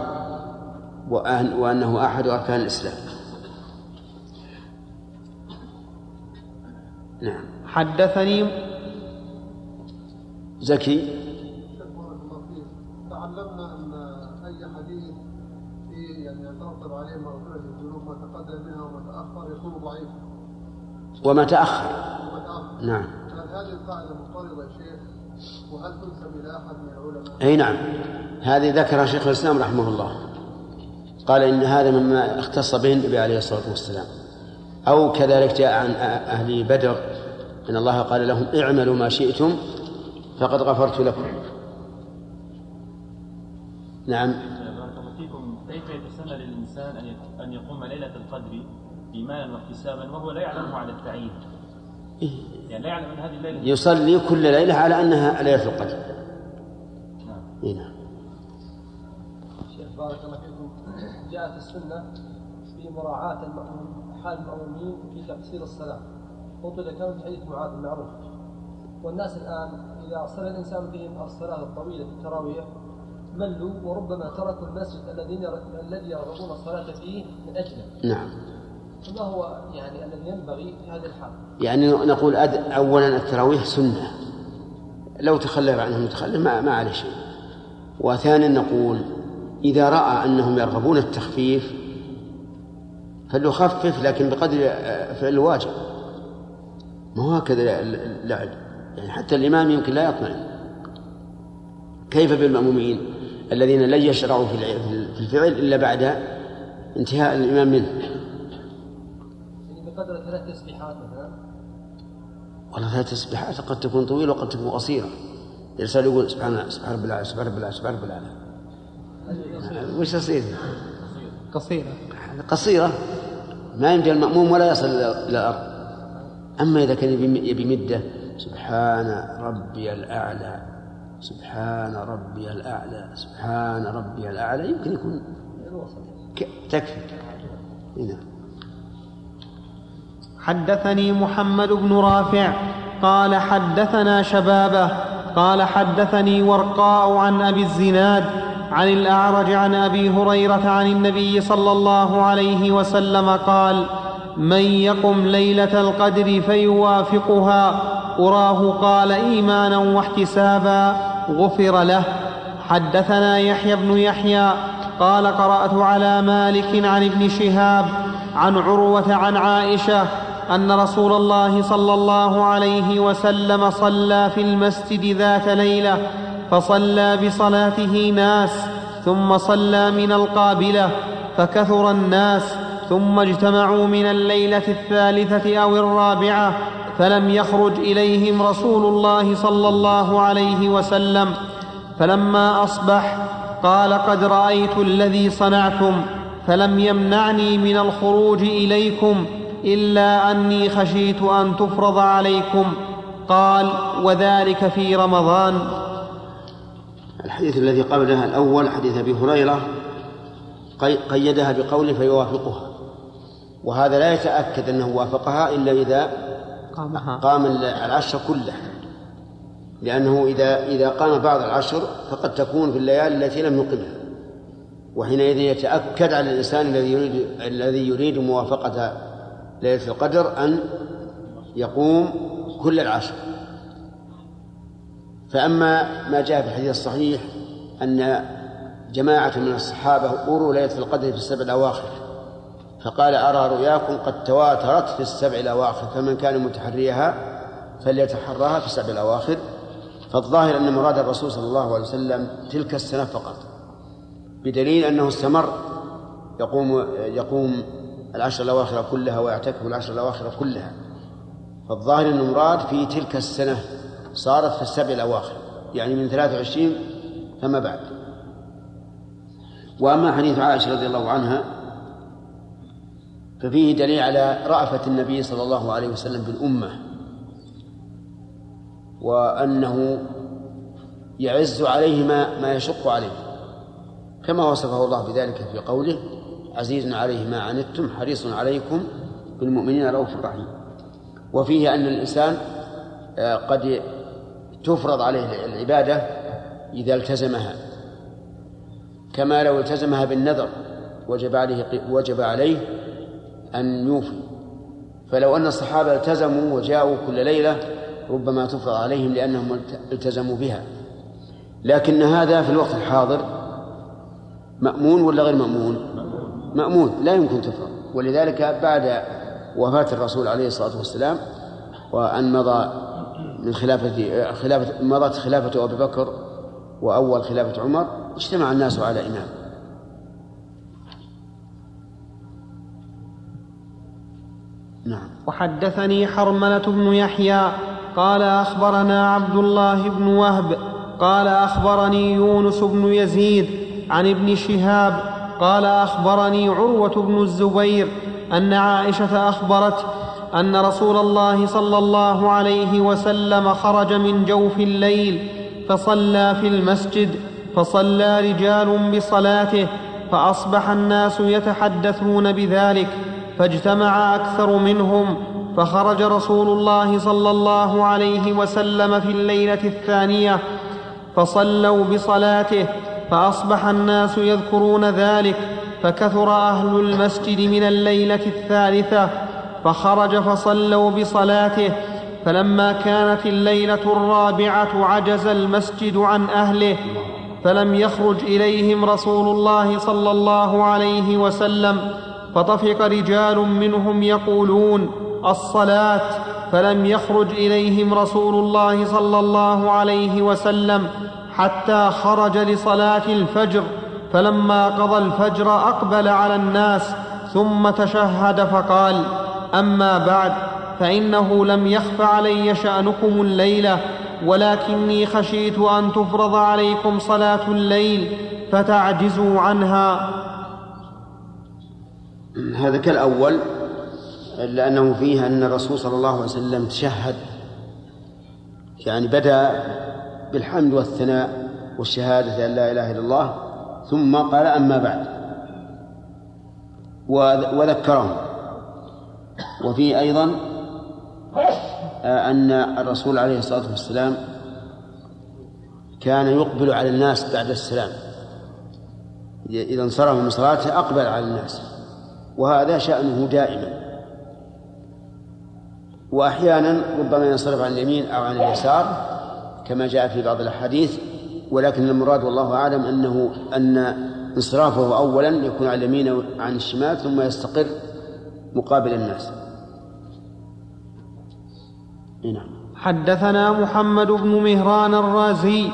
وأنه أحد أركان الإسلام. نعم. حدثني زكي. بارك الله فيك تعلمنا أن أي حديث فيه يعني يترتب عليه مغفرة الذنوب ما تقدم منها وما تأخر يكون ضعيفا وما تأخر. وما تأخر. نعم. هل هذه القاعدة مضطربة يا شيخ؟ وهل تنسب إلى أحد من العلماء؟ أي نعم. هذه ذكرها شيخ الإسلام رحمه الله. قال إن هذا مما اختص به النبي عليه الصلاة والسلام. أو كذلك جاء عن أهل بدر أن الله قال لهم اعملوا ما شئتم فقد غفرت لكم. نعم. بارك الله فيكم. كيف يتسنى للإنسان أن أن يقوم ليلة القدر إيمانا واحتسابا وهو لا يعلمه على التعيين؟ يعني لا يعلم أن هذه الليلة يصلي كل ليلة على أنها ليلة القدر. نعم. إي نعم. شيخ بارك الله فيكم. جاءت السنة في مراعاة المأموم حال المأمومين في تقصير الصلاة. كان في حديث معاذ المعروف والناس الآن إذا صلى الإنسان بهم الصلاة الطويلة في التراويح ملوا وربما تركوا المسجد الذين الذي يرغبون الصلاة فيه من أجله. نعم. هو يعني الذي ينبغي في هذه؟ يعني نقول أد... أولا التراويح سنة. لو تخلف عنها المتخلف ما, ما عليه شيء. وثانيا نقول إذا رأى أنهم يرغبون التخفيف فليخفف لكن بقدر فعل الواجب؟ ما هو هكذا اللعب يعني حتى الإمام يمكن لا يطمئن كيف بالمأمومين الذين لن يشرعوا في الفعل إلا بعد انتهاء الإمام منه؟ ثلاث تسبيحات مثلا والله ثلاث تسبيحات قد تكون طويلة وقد تكون قصيرة. الإنسان يقول سبحان سبحان رب العالى سبحان رب العالى سبحان رب العالى وش يصير؟ قصيرة. قصيرة. ما يمدي المأموم ولا يصل إلى الأرض. أما إذا كان يبي مدة سبحان ربي الأعلى سبحان ربي الأعلى سبحان ربي الأعلى يمكن يكون تكفي. هنا حدثني محمد بن رافع قال حدثنا شبابه قال حدثني ورقاء عن أبي الزناد عن الأعرج عن أبي هريرة عن النبي صلى الله عليه وسلم قال من يقم ليلة القدر فيوافقها أراه قال إيمانا واحتسابا غفر له. حدثنا يحيى بن يحيى قال قرأت على مالك عن ابن شهاب عن عروة عن عائشة أن رسول الله صلى الله عليه وسلم صلى في المسجد ذات ليلة فصلى بصلاته ناس ثم صلى من القابلة فكثر الناس ثم اجتمعوا من الليلة الثالثة أو الرابعة فلم يخرج إليهم رسول الله صلى الله عليه وسلم. فلما أصبح قال قد رأيت الذي صنعتم فلم يمنعني من الخروج إليكم إلا أني خشيت أن تفرض عليكم. قال وذلك في رمضان. الحديث الذي قبلها الأول حديث أبي هريرة قيدها بقوله فيوافقها. وهذا لا يتأكد أنه وافقها إلا إذا قامها. قام العشر كله. لأنه إذا إذا قام بعض العشر فقد تكون في الليالي التي لم يقمها. وحينئذ يتأكد على الإنسان الذي يريد الذي يريد موافقة ليلة القدر أن يقوم كل العشر. فأما ما جاء في الحديث الصحيح أن جماعة من الصحابة أوروا ليلة القدر في السبع الأواخر فقال أرى رؤياكم قد تواترت في السبع الأواخر فمن كان متحريها فليتحراها في السبع الأواخر. فالظاهر أن مراد الرسول صلى الله عليه وسلم تلك السنة فقط بدليل أنه استمر يقوم يقوم العشر الأواخر كلها ويعتكف العشر الأواخر كلها. فالظاهر أن المراد في تلك السنة صارت في السبع الأواخر يعني من 23 فما بعد. وأما حديث عائشة رضي الله عنها ففيه دليل على رأفة النبي صلى الله عليه وسلم بالأمة وأنه يعز عليه ما ما يشق عليه كما وصفه الله بذلك في قوله عزيز عليه ما عنتم حريص عليكم بالمؤمنين رؤوف رحيم. وفيه أن الإنسان آه، قد تفرض عليه العبادة إذا التزمها. كما لو التزمها بالنذر وجب عليه وجب عليه أن يوفي. فلو أن الصحابة التزموا وجاءوا كل ليلة ربما تفرض عليهم لأنهم التزموا بها. لكن هذا في الوقت الحاضر مأمون ولا غير مأمون؟ مأمون لا يمكن تفرض ولذلك بعد وفاة الرسول عليه الصلاة والسلام وأن مضى من خلافة خلافة مضت خلافة أبي بكر وأول خلافة عمر اجتمع الناس على إمام. نعم. وحدثني حرملة بن يحيى قال أخبرنا عبد الله بن وهب قال أخبرني يونس بن يزيد عن ابن شهاب قال أخبرني عروة بن الزبير أن عائشة أخبرته أن رسول الله صلى الله عليه وسلم خرج من جوف الليل فصلى في المسجد فصلى رجال بصلاته فأصبح الناس يتحدثون بذلك فاجتمع أكثر منهم فخرج رسول الله صلى الله عليه وسلم في الليلة الثانية فصلوا بصلاته فأصبح الناس يذكرون ذلك فكثر أهل المسجد من الليلة الثالثة فخرج فصلوا بصلاته فلما كانت الليلة الرابعة عجز المسجد عن أهله فلم يخرج إليهم رسول الله صلى الله عليه وسلم فطفق رجال منهم يقولون الصلاة! فلم يخرج إليهم رسول الله صلى الله عليه وسلم حتى خرج لصلاة الفجر فلما قضى الفجر أقبل على الناس ثم تشهد فقال أما بعد فإنه لم يخف علي شأنكم الليلة ولكني خشيت أن تفرض عليكم صلاة الليل فتعجزوا عنها. (clears throat) هذا كالأول الا انه فيه أن الرسول صلى الله عليه وسلم تشهد يعني بدأ بالحمد والثناء والشهادة أن لا إله إلا الله ثم قال أما بعد. وذكرهم. وفيه أيضا آه، أن الرسول عليه الصلاة والسلام كان يقبل على الناس بعد السلام. إذا انصرف من صلاته أقبل على الناس. وهذا شأنه دائما. وأحيانا ربما ينصرف عن اليمين أو عن اليسار كما جاء في بعض الأحاديث ولكن المراد والله أعلم أنه أن انصرافه أولا يكون على اليمين وعن الشمال ثم يستقر مقابل الناس. نعم. حدثنا محمد بن مهران الرازي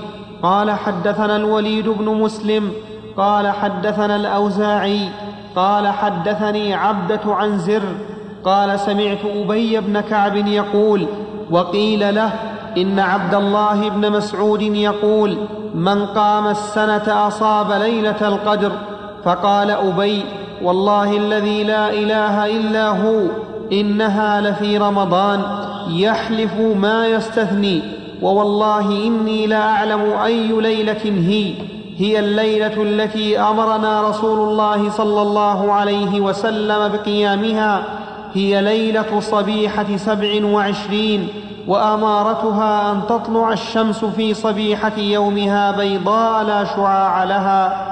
قال حدثنا الوليد بن مسلم قال حدثنا الأوزاعي قال حدثني عبدة عن زر قال سمعت أبي بن كعب يقول وقيل له إن عبد الله بن مسعود يقول من قام السنة أصاب ليلة القدر فقال أبي والله الذي لا إله إلا هو إنها لفي رمضان يحلف ما يستثني ووالله إني لاعلم أي ليلة هي هي الليلة التي أمرنا رسول الله صلى الله عليه وسلم بقيامها هي ليلة صبيحة سبع وعشرين وأمارتها أن تطلع الشمس في صبيحة يومها بيضاء لا شعاع لها.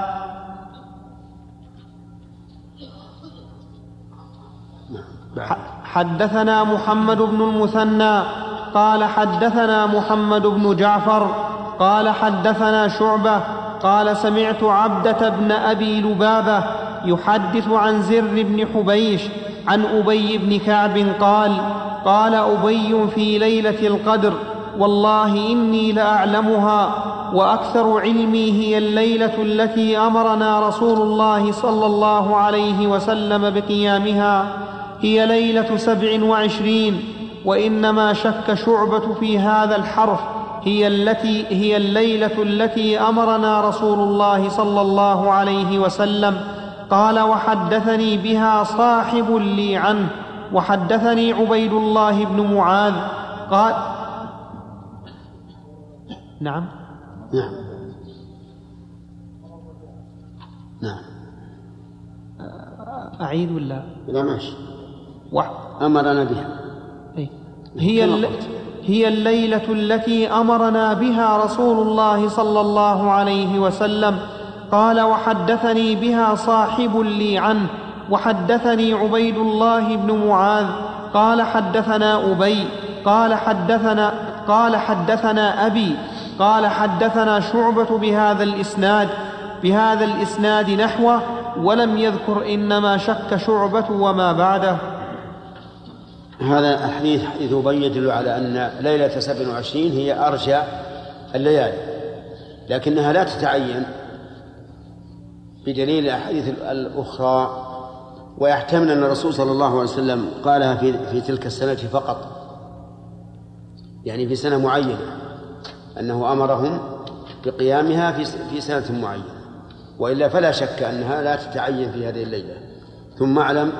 حدثنا محمد بن المثنى قال حدثنا محمد بن جعفر قال حدثنا شعبة قال سمعت عبدة بن أبي لبابة يحدث عن زر بن حبيش عن أبي بن كعب قال قال أبي في ليلة القدر والله إني لأعلمها وأكثر علمي هي الليلة التي أمرنا رسول الله صلى الله عليه وسلم بقيامها هي ليلة سبع وعشرين وإنما شك شعبة في هذا الحرف هي التي هي الليلة التي أمرنا رسول الله صلى الله عليه وسلم قال وحدثني بها صاحب لي عنه. وحدثني عبيد الله بن معاذ. قال نعم. نعم. نعم. أعيد ولا؟ لا ماشي. أمرنا بها. أي. هي الل... هي الليلة التي أمرنا بها رسول الله صلى الله عليه وسلم. قال وحدثني بها صاحب لي عنه. وحدثني عبيد الله بن معاذ قال حدثنا أبي قال حدثنا قال حدثنا أبي قال حدثنا شعبة بهذا الإسناد بهذا الإسناد نحوه ولم يذكر إنما شك شعبة وما بعده. هذا الحديث حديث أبي يدل على أن ليلة سبع وعشرين هي أرجى الليالي لكنها لا تتعين بدليل الأحاديث الأخرى ويحتمل أن الرسول صلى الله عليه وسلم قالها في في تلك السنة فقط. يعني في سنة معينة. أنه أمرهم بقيامها في في سنة معينة. وإلا فلا شك أنها لا تتعين في هذه الليلة. ثم أعلم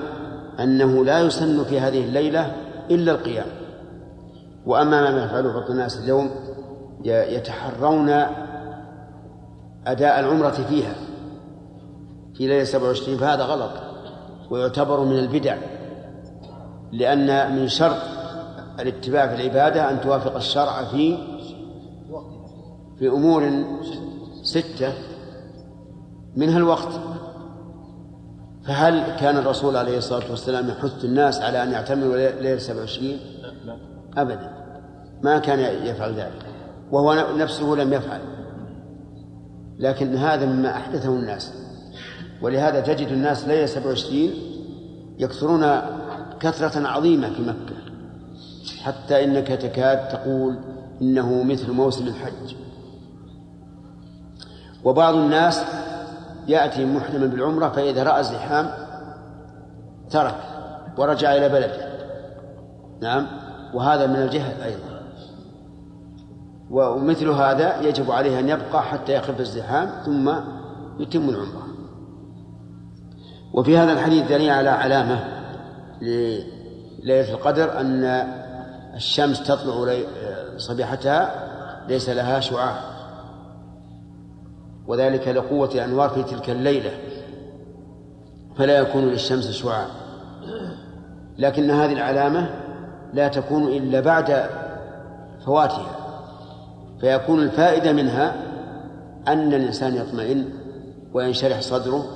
أنه لا يسن في هذه الليلة إلا القيام. وأما ما يفعله بعض الناس اليوم يتحرون أداء العمرة فيها. في ليلة 27 فهذا غلط. ويعتبر من البدع لأن من شرط الاتباع في العبادة أن توافق الشرع في في أمور ستة منها الوقت. فهل كان الرسول عليه الصلاة والسلام يحث الناس على أن يعتمروا ليلة 27 أبدا. ما كان يفعل ذلك وهو نفسه لم يفعل. لكن هذا مما أحدثه الناس. ولهذا تجد الناس ليلة 27 يكثرون كثرة عظيمة في مكة. حتى إنك تكاد تقول إنه مثل موسم الحج. وبعض الناس يأتي محرما بالعمرة فإذا رأى الزحام ترك ورجع إلى بلده. نعم وهذا من الجهل أيضا. ومثل هذا يجب عليه أن يبقى حتى يخف الزحام ثم يتم العمرة. وفي هذا الحديث دليل على علامة لليلة القدر أن الشمس تطلع صبيحتها ليس لها شعاع. وذلك لقوة الأنوار في تلك الليلة. فلا يكون للشمس شعاع. لكن هذه العلامة لا تكون إلا بعد فواتها. فيكون الفائدة منها أن الإنسان يطمئن وينشرح صدره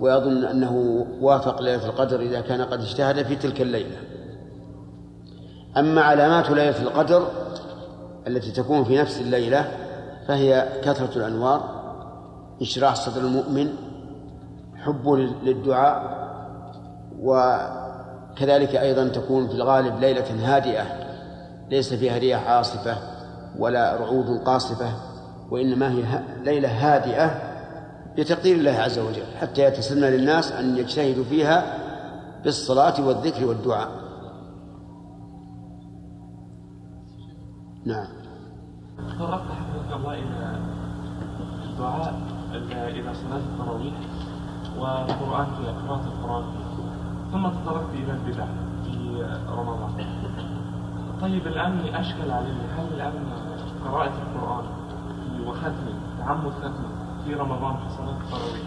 ويظن أنه وافق ليلة القدر إذا كان قد اجتهد في تلك الليلة. أما علامات ليلة القدر التي تكون في نفس الليلة فهي كثرة الأنوار انشراح صدر المؤمن حبه للدعاء وكذلك أيضا تكون في الغالب ليلة هادئة ليس فيها رياح عاصفة ولا رعود قاصفة وإنما هي ليلة هادئة لتقدير الله عز وجل حتى يتسنى للناس أن يجتهدوا فيها بالصلاة والذكر والدعاء. نعم. تطرقت حفظك الله إلى الدعاء إلى صلاة التراويح والقرآن في قراءة القرآن. ثم تطرقت إلى البدع في رمضان. طيب الآن أشكل علي هل الآن قراءة القرآن وختمه تعمد ختمه في رمضان صلاة التراويح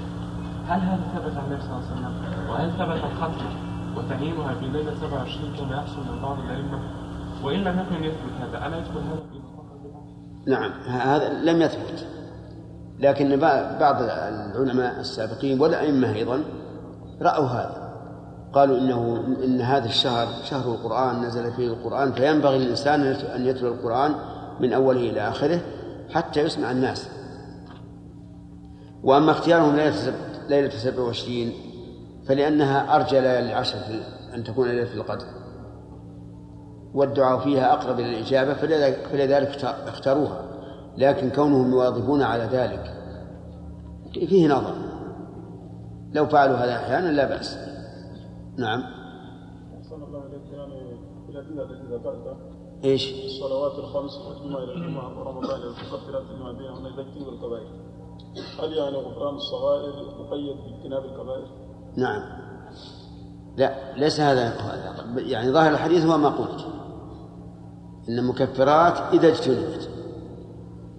هل هذا ثبت عن النبي صلى الله عليه وسلم؟ وهل ثبت الختمة وتعيينها في ليلة 27 كما يحصل من بعض الأئمة؟ وإن لم يكن يثبت هذا ألا يدخل هذا في نعم هذا لم يثبت. لكن بعض العلماء السابقين والأئمة أيضا رأوا هذا. قالوا إنه إن هذا الشهر شهر القرآن نزل فيه القرآن فينبغي للإنسان أن يتلو القرآن من أوله إلى آخره حتى يسمع الناس. وأما اختيارهم ليلة ليلة 27 فلأنها أرجى ليالي العشر أن تكون ليلة القدر. والدعاء فيها أقرب إلى الإجابة فلذلك اختاروها. لكن كونهم يواظبون على ذلك فيه نظر. لو فعلوا هذا أحيانا لا بأس. نعم. يعني إيش؟ الصلوات الخمس والجمعة إلى الجمعة ورمضان المكفرات لما بينهن اجتنبوا الكبائر هل يعني غفران الصغائر مقيد باجتناب الكبائر؟ نعم. لا ليس هذا يعني ظاهر الحديث هو ما قلت. إن مكفرات إذا اجتنبت.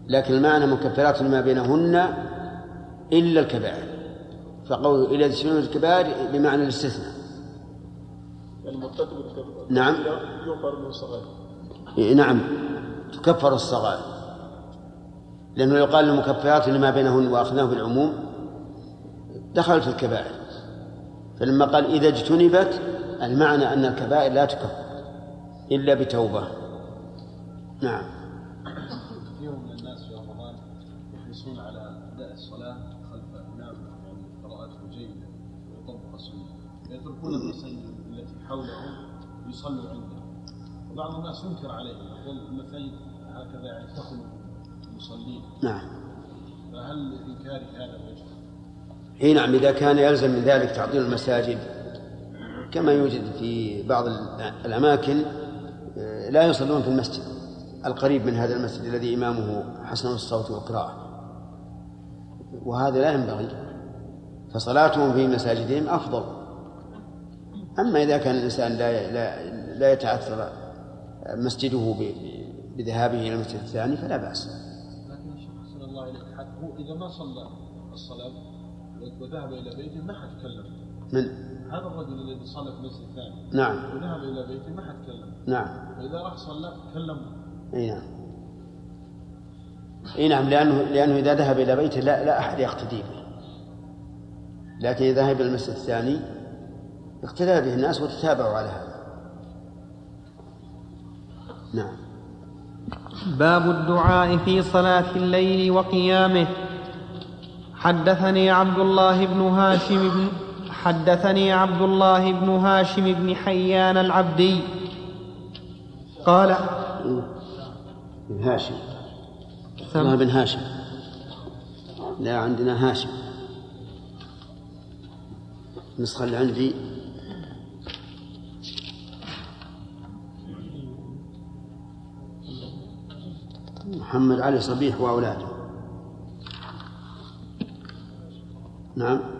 لكن المعنى مكفرات لما بينهن إلا الكبائر. فقول إلى اجتنبت الكبائر بمعنى الاستثناء. الكبائر نعم. يغفر له الصغائر. نعم. تكفر الصغائر. لأنه يقال المكفرات لما بينهن وأخذناه بالعموم دخلت الكبائر. فلما قال إذا اجتنبت المعنى أن الكبائر لا تكفر إلا بتوبة. نعم. كثير من الناس في رمضان يحرصون على أداء الصلاة خلف إمام يعني قراءته جيدة ويطبق السنة. فيتركون المساجد التي حولهم يصلوا عنده. وبعض الناس ينكر عليه يقول المساجد هكذا يعني تخلو. المصلين نعم فهل إنكار هذا وجه؟ إي نعم إذا كان يلزم من ذلك تعطيل المساجد كما يوجد في بعض الأماكن آه، لا يصلون في المسجد القريب من هذا المسجد الذي إمامه حسن الصوت والقراءة وهذا لا ينبغي فصلاتهم في مساجدهم أفضل أما إذا كان الإنسان لا لا, لا يتاثر مسجده بذهابه إلى المسجد الثاني فلا بأس. لكن الشيخ صلى الله عليه هو إذا ما صلى الصلاة وذهب إلى بيته ما حد كلم. من؟ هذا الرجل الذي صلى في المسجد الثاني نعم. وذهب إلى بيته ما حد كلم. نعم. فإذا راح صلى كلمه إي نعم. إي نعم لأنه لأنه إذا ذهب إلى بيته لا لا أحد يقتدي به. لكن إذا ذهب إلى المسجد الثاني اقتدى به الناس وتتابعوا على هذا. نعم. باب الدعاء في صلاة الليل وقيامه. حدثني عبد الله بن هاشم بن حدثني عبد الله بن هاشم بن حيان العبدي. قال بن هاشم. الله بن هاشم. لا عندنا هاشم. النسخة اللي عندي محمد علي صبيح وأولاده. نعم.